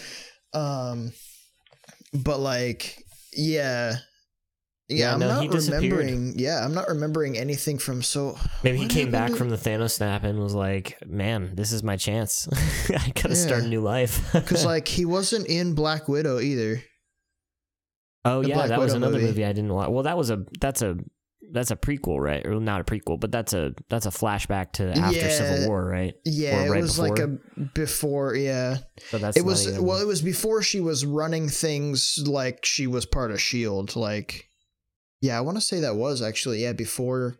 Um, but like, yeah. Yeah, Yeah, I'm no, not remembering. Yeah, I'm not remembering anything from so. Maybe he came back to- from the Thanos snap and was like, "Man, this is my chance. I gotta start a new life." Because like he wasn't in Black Widow either. oh the yeah, Black that was another movie. movie. I didn't watch. Well, that was a that's a that's a prequel, right? Or not a prequel, but that's a that's a flashback to after Yeah. Civil War, right? Yeah, Or it right was like a before. Yeah, So that's it was even- well, it was before she was running things like she was part of Shield. Like, yeah, I want to say that was actually yeah before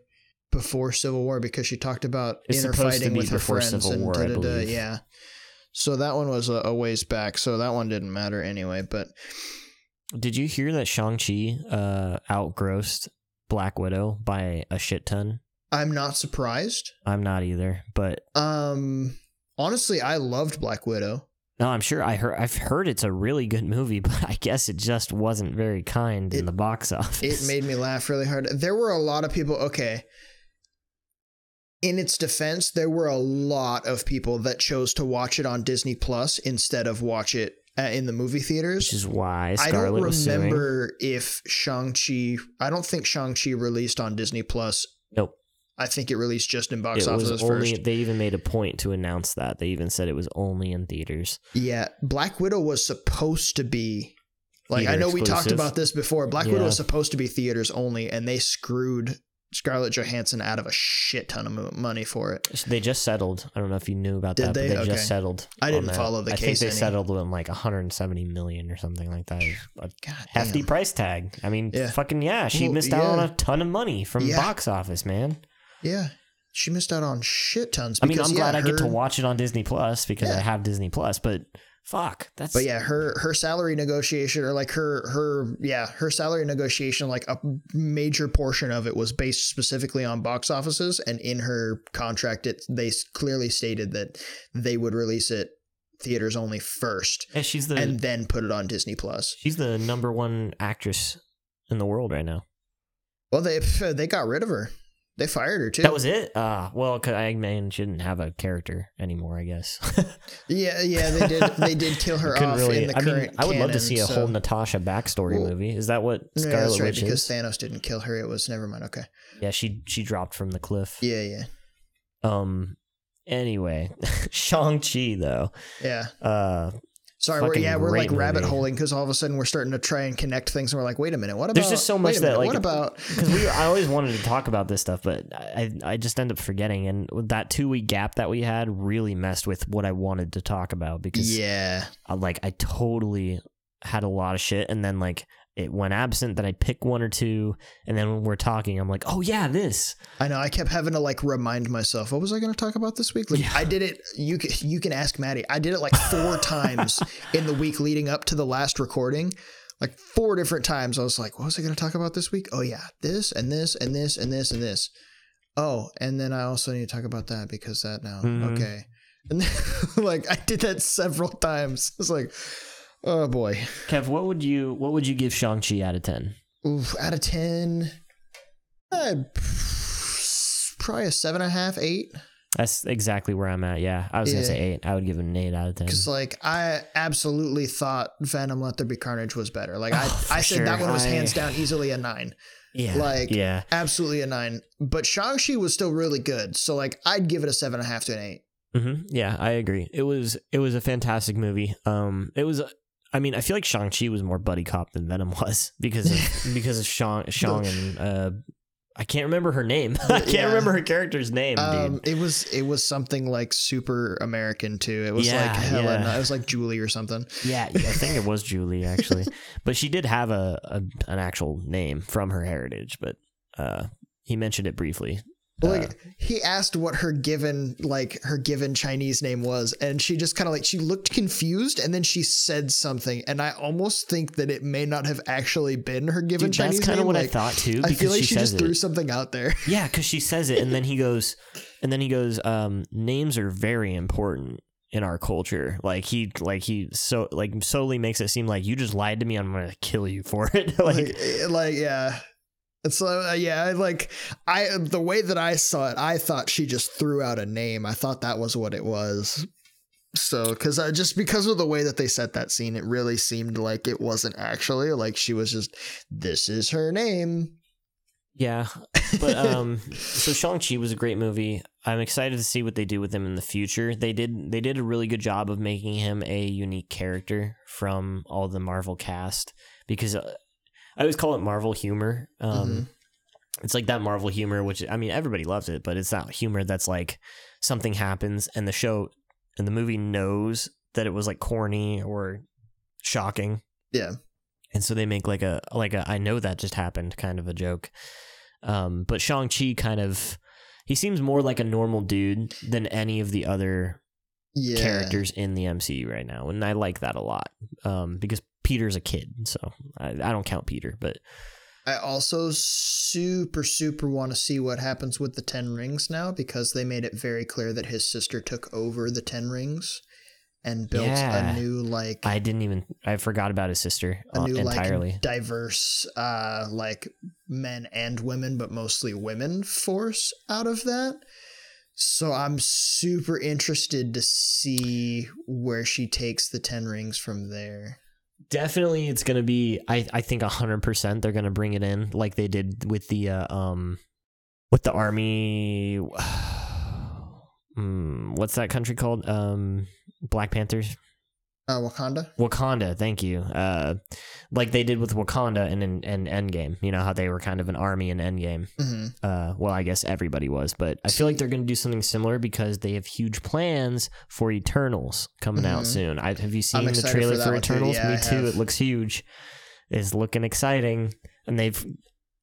before Civil War because she talked about It's inner fighting with her friends Civil and War, I da-da-da, believe. yeah. So that one was a, a ways back. So that one didn't matter anyway. But Did you hear that Shang Chi uh, outgrossed Black Widow by a shit ton? I'm not surprised. I'm not either, but Um, honestly, I loved Black Widow. no, I'm sure I heard. I've heard it's a really good movie, but I guess it just wasn't very kind in the box office. it made me laugh really hard. There were a lot of people, okay. In its defense, there were a lot of people that chose to watch it on Disney Plus instead of watch it uh, in the movie theaters. which is why Scarlett I don't remember if Shang-Chi, I don't think Shang-Chi released on Disney Plus. Nope. I think it released just in box It was offices only. first. They even made a point to announce that. They even said it was only in theaters. Yeah, Black Widow was supposed to be like I Theater know we talked about this before. Black Widow was supposed to be theaters only, and they screwed Scarlett Johansson out of a shit ton of money for it. They just settled. I don't know if you knew about Did that, they? but they Okay. just settled. I didn't that. follow the I case I think they any. settled on like 170 million or something like that. A God, hefty damn. price tag. I mean, Yeah. fucking yeah, she Well, missed out on a ton of money from Yeah. box office, man. Yeah, she missed out on shit tons. I mean, I'm yeah, glad I get to watch it on Disney Plus because Yeah. I have Disney Plus, but fuck, that's But yeah, her her salary negotiation or like her her yeah her salary negotiation like a major portion of it was based specifically on box offices, and in her contract, it they clearly stated that they would release it theaters only first, Yeah, she's the and then put it on Disney Plus. she's the number one actress in the world right now. Well, they they got rid of her. They fired her too. That was it. Ah, well, 'cause mean, she didn't have a character anymore. I guess. yeah, yeah. They did. They did kill her off really. in the I mean, current. I would love to see a so- whole Natasha backstory Well, movie. Is that what Yeah, Scarlet that's right. Witch Because is? Thanos didn't kill her. It was never mind. Okay. Yeah, she she dropped from the cliff. Yeah, yeah, Um. Anyway, Shang Chi though. yeah. Uh, Sorry, we're, yeah, we're like great rabbit movie. holing because all of a sudden we're starting to try and connect things, and we're like, wait a minute, what about? There's just so much that, minute, like, what about? because we I always wanted to talk about this stuff, but I I just end up forgetting, and that two week gap that we had really messed with what I wanted to talk about because Yeah, I, like I totally had a lot of shit, and then like it went absent. Then I pick one or two, and then when we're talking, I'm like, oh yeah, this. I know. I kept having to like remind myself. What was I going to talk about this week? Like, Yeah. I did it. You can you can ask Maddie. I did it like four times in the week leading up to the last recording. Like four different times. I was like, what was I going to talk about this week? Oh yeah, this and this and this and this and this. Oh, and then I also need to talk about that because that now. Mhm. Okay. And then, like I did that several times. It's like, oh boy. Kev, what would you what would you give Shang Chi out of ten? Oof, out of ten, I'd probably a seven and a half, eight. That's exactly where I'm at. Yeah, I was gonna say eight. I would give it an eight out of ten. Because like I absolutely thought Venom Let There Be Carnage was better. Like I, Oh, I said sure. that one was I- hands down easily a nine. Yeah, like- yeah, Absolutely a nine. But Shang-Chi was still really good. So like I'd give it a seven and a half to an eight. hmm yeah. I agree. It was it was a fantastic movie. Um, it was. I mean, I feel like Shang Chi was more buddy cop than Venom was because of because of Shang Shang and uh, I can't remember her name. I can't Yeah. remember her character's name, Um, it was it was something like super American too. It was Yeah, like Helen. yeah. It was like Julie or something. Yeah, I think it was Julie actually, but she did have a, a an actual name from her heritage, but uh, he mentioned it briefly. Well, Uh, like he asked what her given like her given Chinese name was, and she just kind of like she looked confused, and then she said something, and I almost think that it may not have actually been her given Dude, Chinese that's kind name. of what I thought too. I feel like she, she, just it. threw something out there. Yeah, because she says it, and then he goes, and then he goes, um, names are very important in our culture. Like he, like he, so like solely makes it seem like you just lied to me. I'm gonna kill you for it. like, like, eh, like yeah. It's uh, yeah, I like I the way that I saw it, I thought she just threw out a name. I thought that was what it was. So, because uh, just because of the way that they set that scene, it really seemed like it wasn't actually like she was just this is her name. yeah, but um, so Shang Chi was a great movie. I'm excited to see what they do with him in the future. They did they did a really good job of making him a unique character from all the Marvel cast because uh, I always call it Marvel humor. Um, Mhm. It's like that Marvel humor, which I mean everybody loves it, but it's not humor that's like something happens and the show and the movie knows that it was like corny or shocking, yeah, and so they make like a like a I know that just happened kind of a joke. Um, but Shang Chi kind of he seems more like a normal dude than any of the other yeah. characters in the MCU right now, and I like that a lot. Um, because Peter's a kid, so I, I don't count Peter, but I also super super want to see what happens with the Ten Rings now because they made it very clear that his sister took over the Ten Rings and built Yeah. a new like I didn't even I forgot about his sister a uh, new entirely. like diverse uh like men and women but mostly women force out of that so i'm super interested to see where she takes the 10 rings from there Definitely, it's gonna be. I I think hundred percent they're gonna bring it in like they did with the uh, um with the army. Hmm, what's that country called? Um, Black Panthers. Uh wakanda Wakanda, thank you. Uh, like they did with Wakanda and in and Endgame. You know how they were kind of an army in Endgame. hmm Uh, well, I guess everybody was, but I feel like they're going to do something similar because they have huge plans for Eternals coming out Mhm. soon. I, have you seen the trailer for for, too. Eternals? Yeah, Me too. It looks huge. It's looking exciting, and they've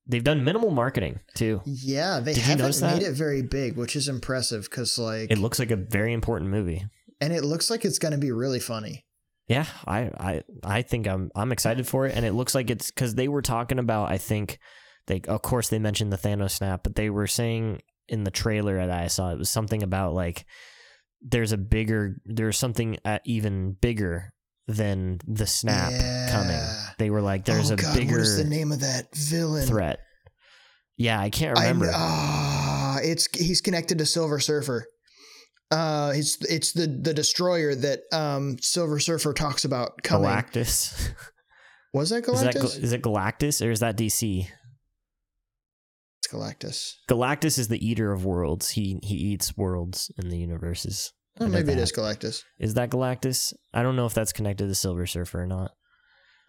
they've done minimal marketing too. yeah they Did haven't made it very big which is impressive because like It looks like a very important movie. and it looks like it's gonna be really funny Yeah, I, I, I think I'm, I'm excited for it, and it looks like it's because they were talking about. I think they, of course, they mentioned the Thanos snap, but they were saying in the trailer that I saw it was something about like there's a bigger, there's something uh, even bigger than the snap coming. They were like, there's oh a god bigger what is the name of that villain threat. Yeah, I can't remember. ah, it's he's connected to Silver Surfer. Uh, it's it's the the destroyer that um Silver Surfer talks about coming. Galactus. Was that Galactus? Gal- is it Galactus or is that DC? it's Galactus. Galactus is the eater of worlds. He he eats worlds in the universes. Oh, maybe it that. is Galactus. Is that Galactus? I don't know if that's connected to Silver Surfer or not.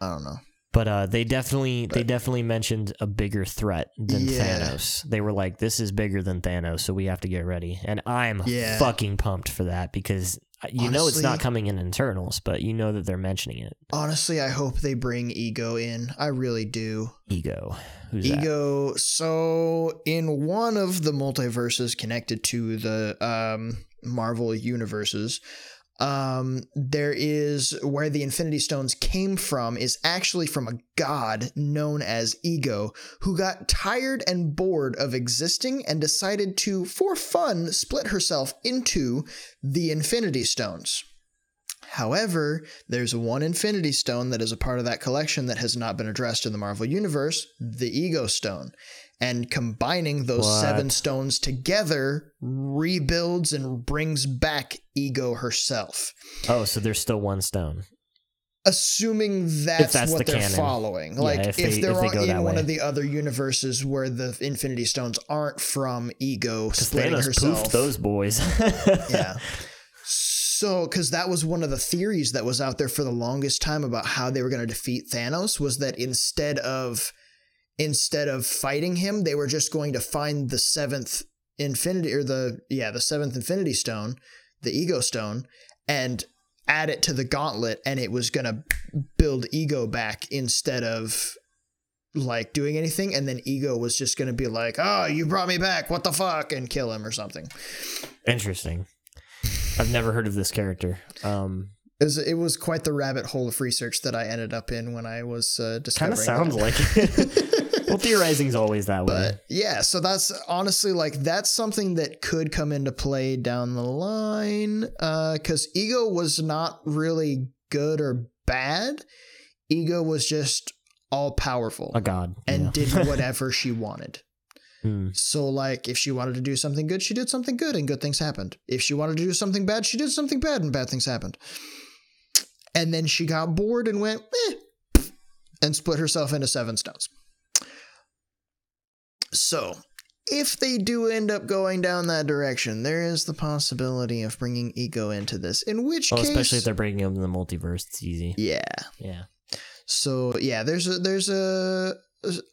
I don't know. But uh, they definitely they definitely mentioned a bigger threat than Yeah. Thanos. They were like, "This is bigger than Thanos, so we have to get ready." And I'm Yeah. fucking pumped for that because uh, you know it's not coming in Eternals, but you know that they're mentioning it. Honestly, I hope they bring Ego in. I really do. Ego, who's that? Ego. So in one of the multiverses connected to the um, Marvel universes, um, there is where the Infinity Stones came from is actually from a god known as Ego, who got tired and bored of existing and decided to, for fun, split herself into the Infinity Stones. However, there's one Infinity Stone that is a part of that collection that has not been addressed in the Marvel Universe, the Ego Stone. And combining those What? seven stones together rebuilds and brings back Ego herself. Oh, so there's still one stone. Assuming that's, that's what the they're canon. following. Yeah, Like, if if, they- they're if they on- go that in one way. of the other universes where the Infinity Stones aren't from Ego splitting Thanos herself. those boys. yeah. So, because that was one of the theories that was out there for the longest time about how they were going to defeat Thanos was that instead of instead of fighting him, they were just going to find the seventh Infinity or the yeah the seventh Infinity Stone, the Ego Stone, and add it to the Gauntlet, and it was going to build Ego back instead of like doing anything and then ego was just going to be like oh you brought me back what the fuck and kill him or something Interesting. I've never heard of this character. Um, It was, it was quite the rabbit hole of research that I ended up in when I was uh, kind of sounds that. like it. well, theorizing's always that way. But yeah, so that's honestly like that's something that could come into play down the line. Because ego was not really good or bad. Ego was just all powerful A god. and yeah. did whatever she wanted. Hmm. So like if she wanted to do something good, she did something good and good things happened. If she wanted to do something bad, she did something bad and bad things happened. And then she got bored and went eh, and split herself into seven stones. So, if they do end up going down that direction, there is the possibility of bringing ego into this. In which Well, case, especially if they're breaking up in the multiverse, it's easy. yeah. Yeah. So yeah, there's a there's a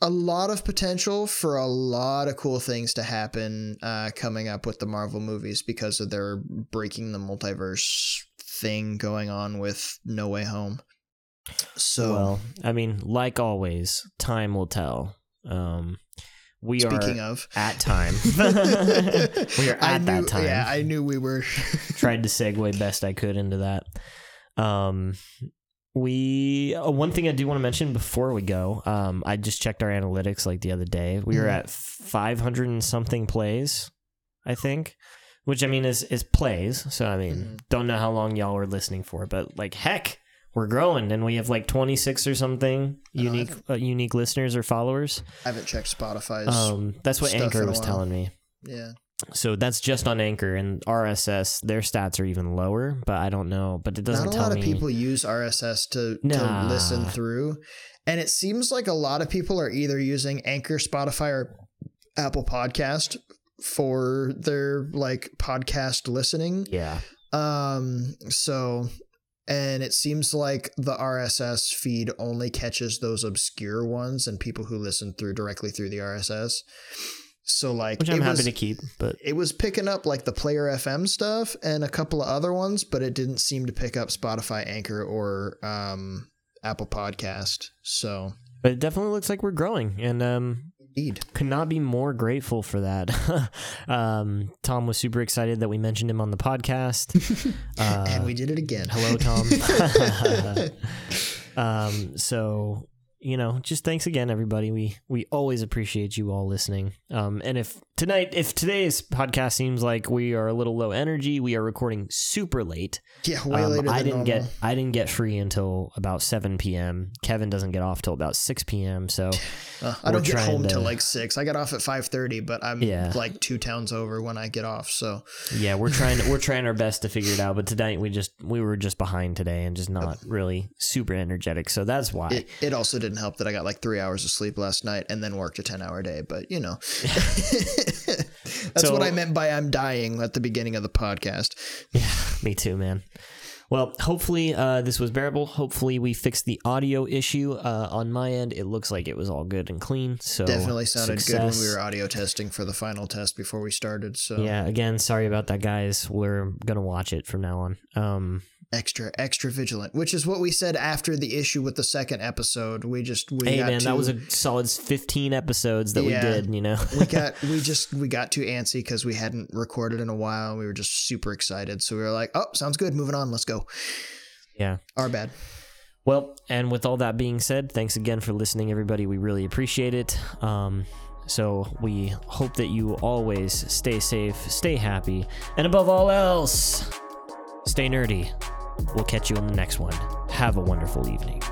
a lot of potential for a lot of cool things to happen uh, coming up with the Marvel movies because of their breaking the multiverse thing going on with No Way Home. So Well, I mean, like always, time will tell. Um, we speaking are of, at time. we are I at knew, that time. Yeah, I knew we were. tried to segue best I could into that. Um, we uh, one thing I do want to mention before we go. Um, I just checked our analytics like the other day. We were Mhm. at five hundred and something plays, I think. Which I mean is is plays. So I mean, Mhm. don't know how long y'all were listening for, but like heck, we're growing, and we have like twenty six or something I know, I unique uh, unique listeners or followers. I haven't checked Spotify's. Um, that's what Anchor was telling me. yeah, So that's just on Anchor and RSS. Their stats are even lower, but I don't know. But it doesn't not a tell lot me. of people use RSS to Nah. to listen through, and it seems like a lot of people are either using Anchor, Spotify, or Apple Podcast for their like podcast listening. Yeah, Um, so and it seems like the RSS feed only catches those obscure ones and people who listen through directly through the RSS. So like which I'm happy was, to keep. But it was picking up like the Player FM stuff and a couple of other ones, but it didn't seem to pick up Spotify, Anchor, or um, Apple Podcast. So but it definitely looks like we're growing, and um, indeed, could not be more grateful for that. um, Tom was super excited that we mentioned him on the podcast. Uh, and we did it again. hello, Tom. um, so you know, just thanks again, everybody. We we always appreciate you all listening. Um, and if tonight, if today's podcast seems like we are a little low energy, we are recording super late. Yeah, way Um, later than I didn't normal. get I didn't get free until about seven p.m. Kevin doesn't get off till about six p.m. So Uh, I don't get home to- till like six. I got off at five thirty, but I'm Yeah. like two towns over when I get off. So yeah, we're trying to, we're trying our best to figure it out. But tonight we just we were just behind today and just not really super energetic. So that's why. it, it also didn't help that I got like three hours of sleep last night and then worked a ten hour day. But you know, that's So- what I meant by I'm dying at the beginning of the podcast. Yeah, me too, man. Well, hopefully uh, this was bearable. Hopefully we fixed the audio issue uh, on my end. It looks like it was all good and clean. So Definitely sounded good when we were audio testing for the final test before we started. So Yeah, again, sorry about that, guys. We're gonna watch it from now on. Um, extra extra vigilant, which is what we said after the issue with the second episode. We just we hey, got man, too, that was a solid 15 episodes that Yeah. we did. You know, we got we just we got too antsy because we hadn't recorded in a while. We were just super excited, so we were like, "Oh, sounds good. Moving on. Let's go." yeah. Our bad. Well, and with all that being said, thanks again for listening, everybody. We really appreciate it. Um, so we hope that you always stay safe, stay happy, and above all else, stay nerdy. We'll catch you in the next one. Have a wonderful evening.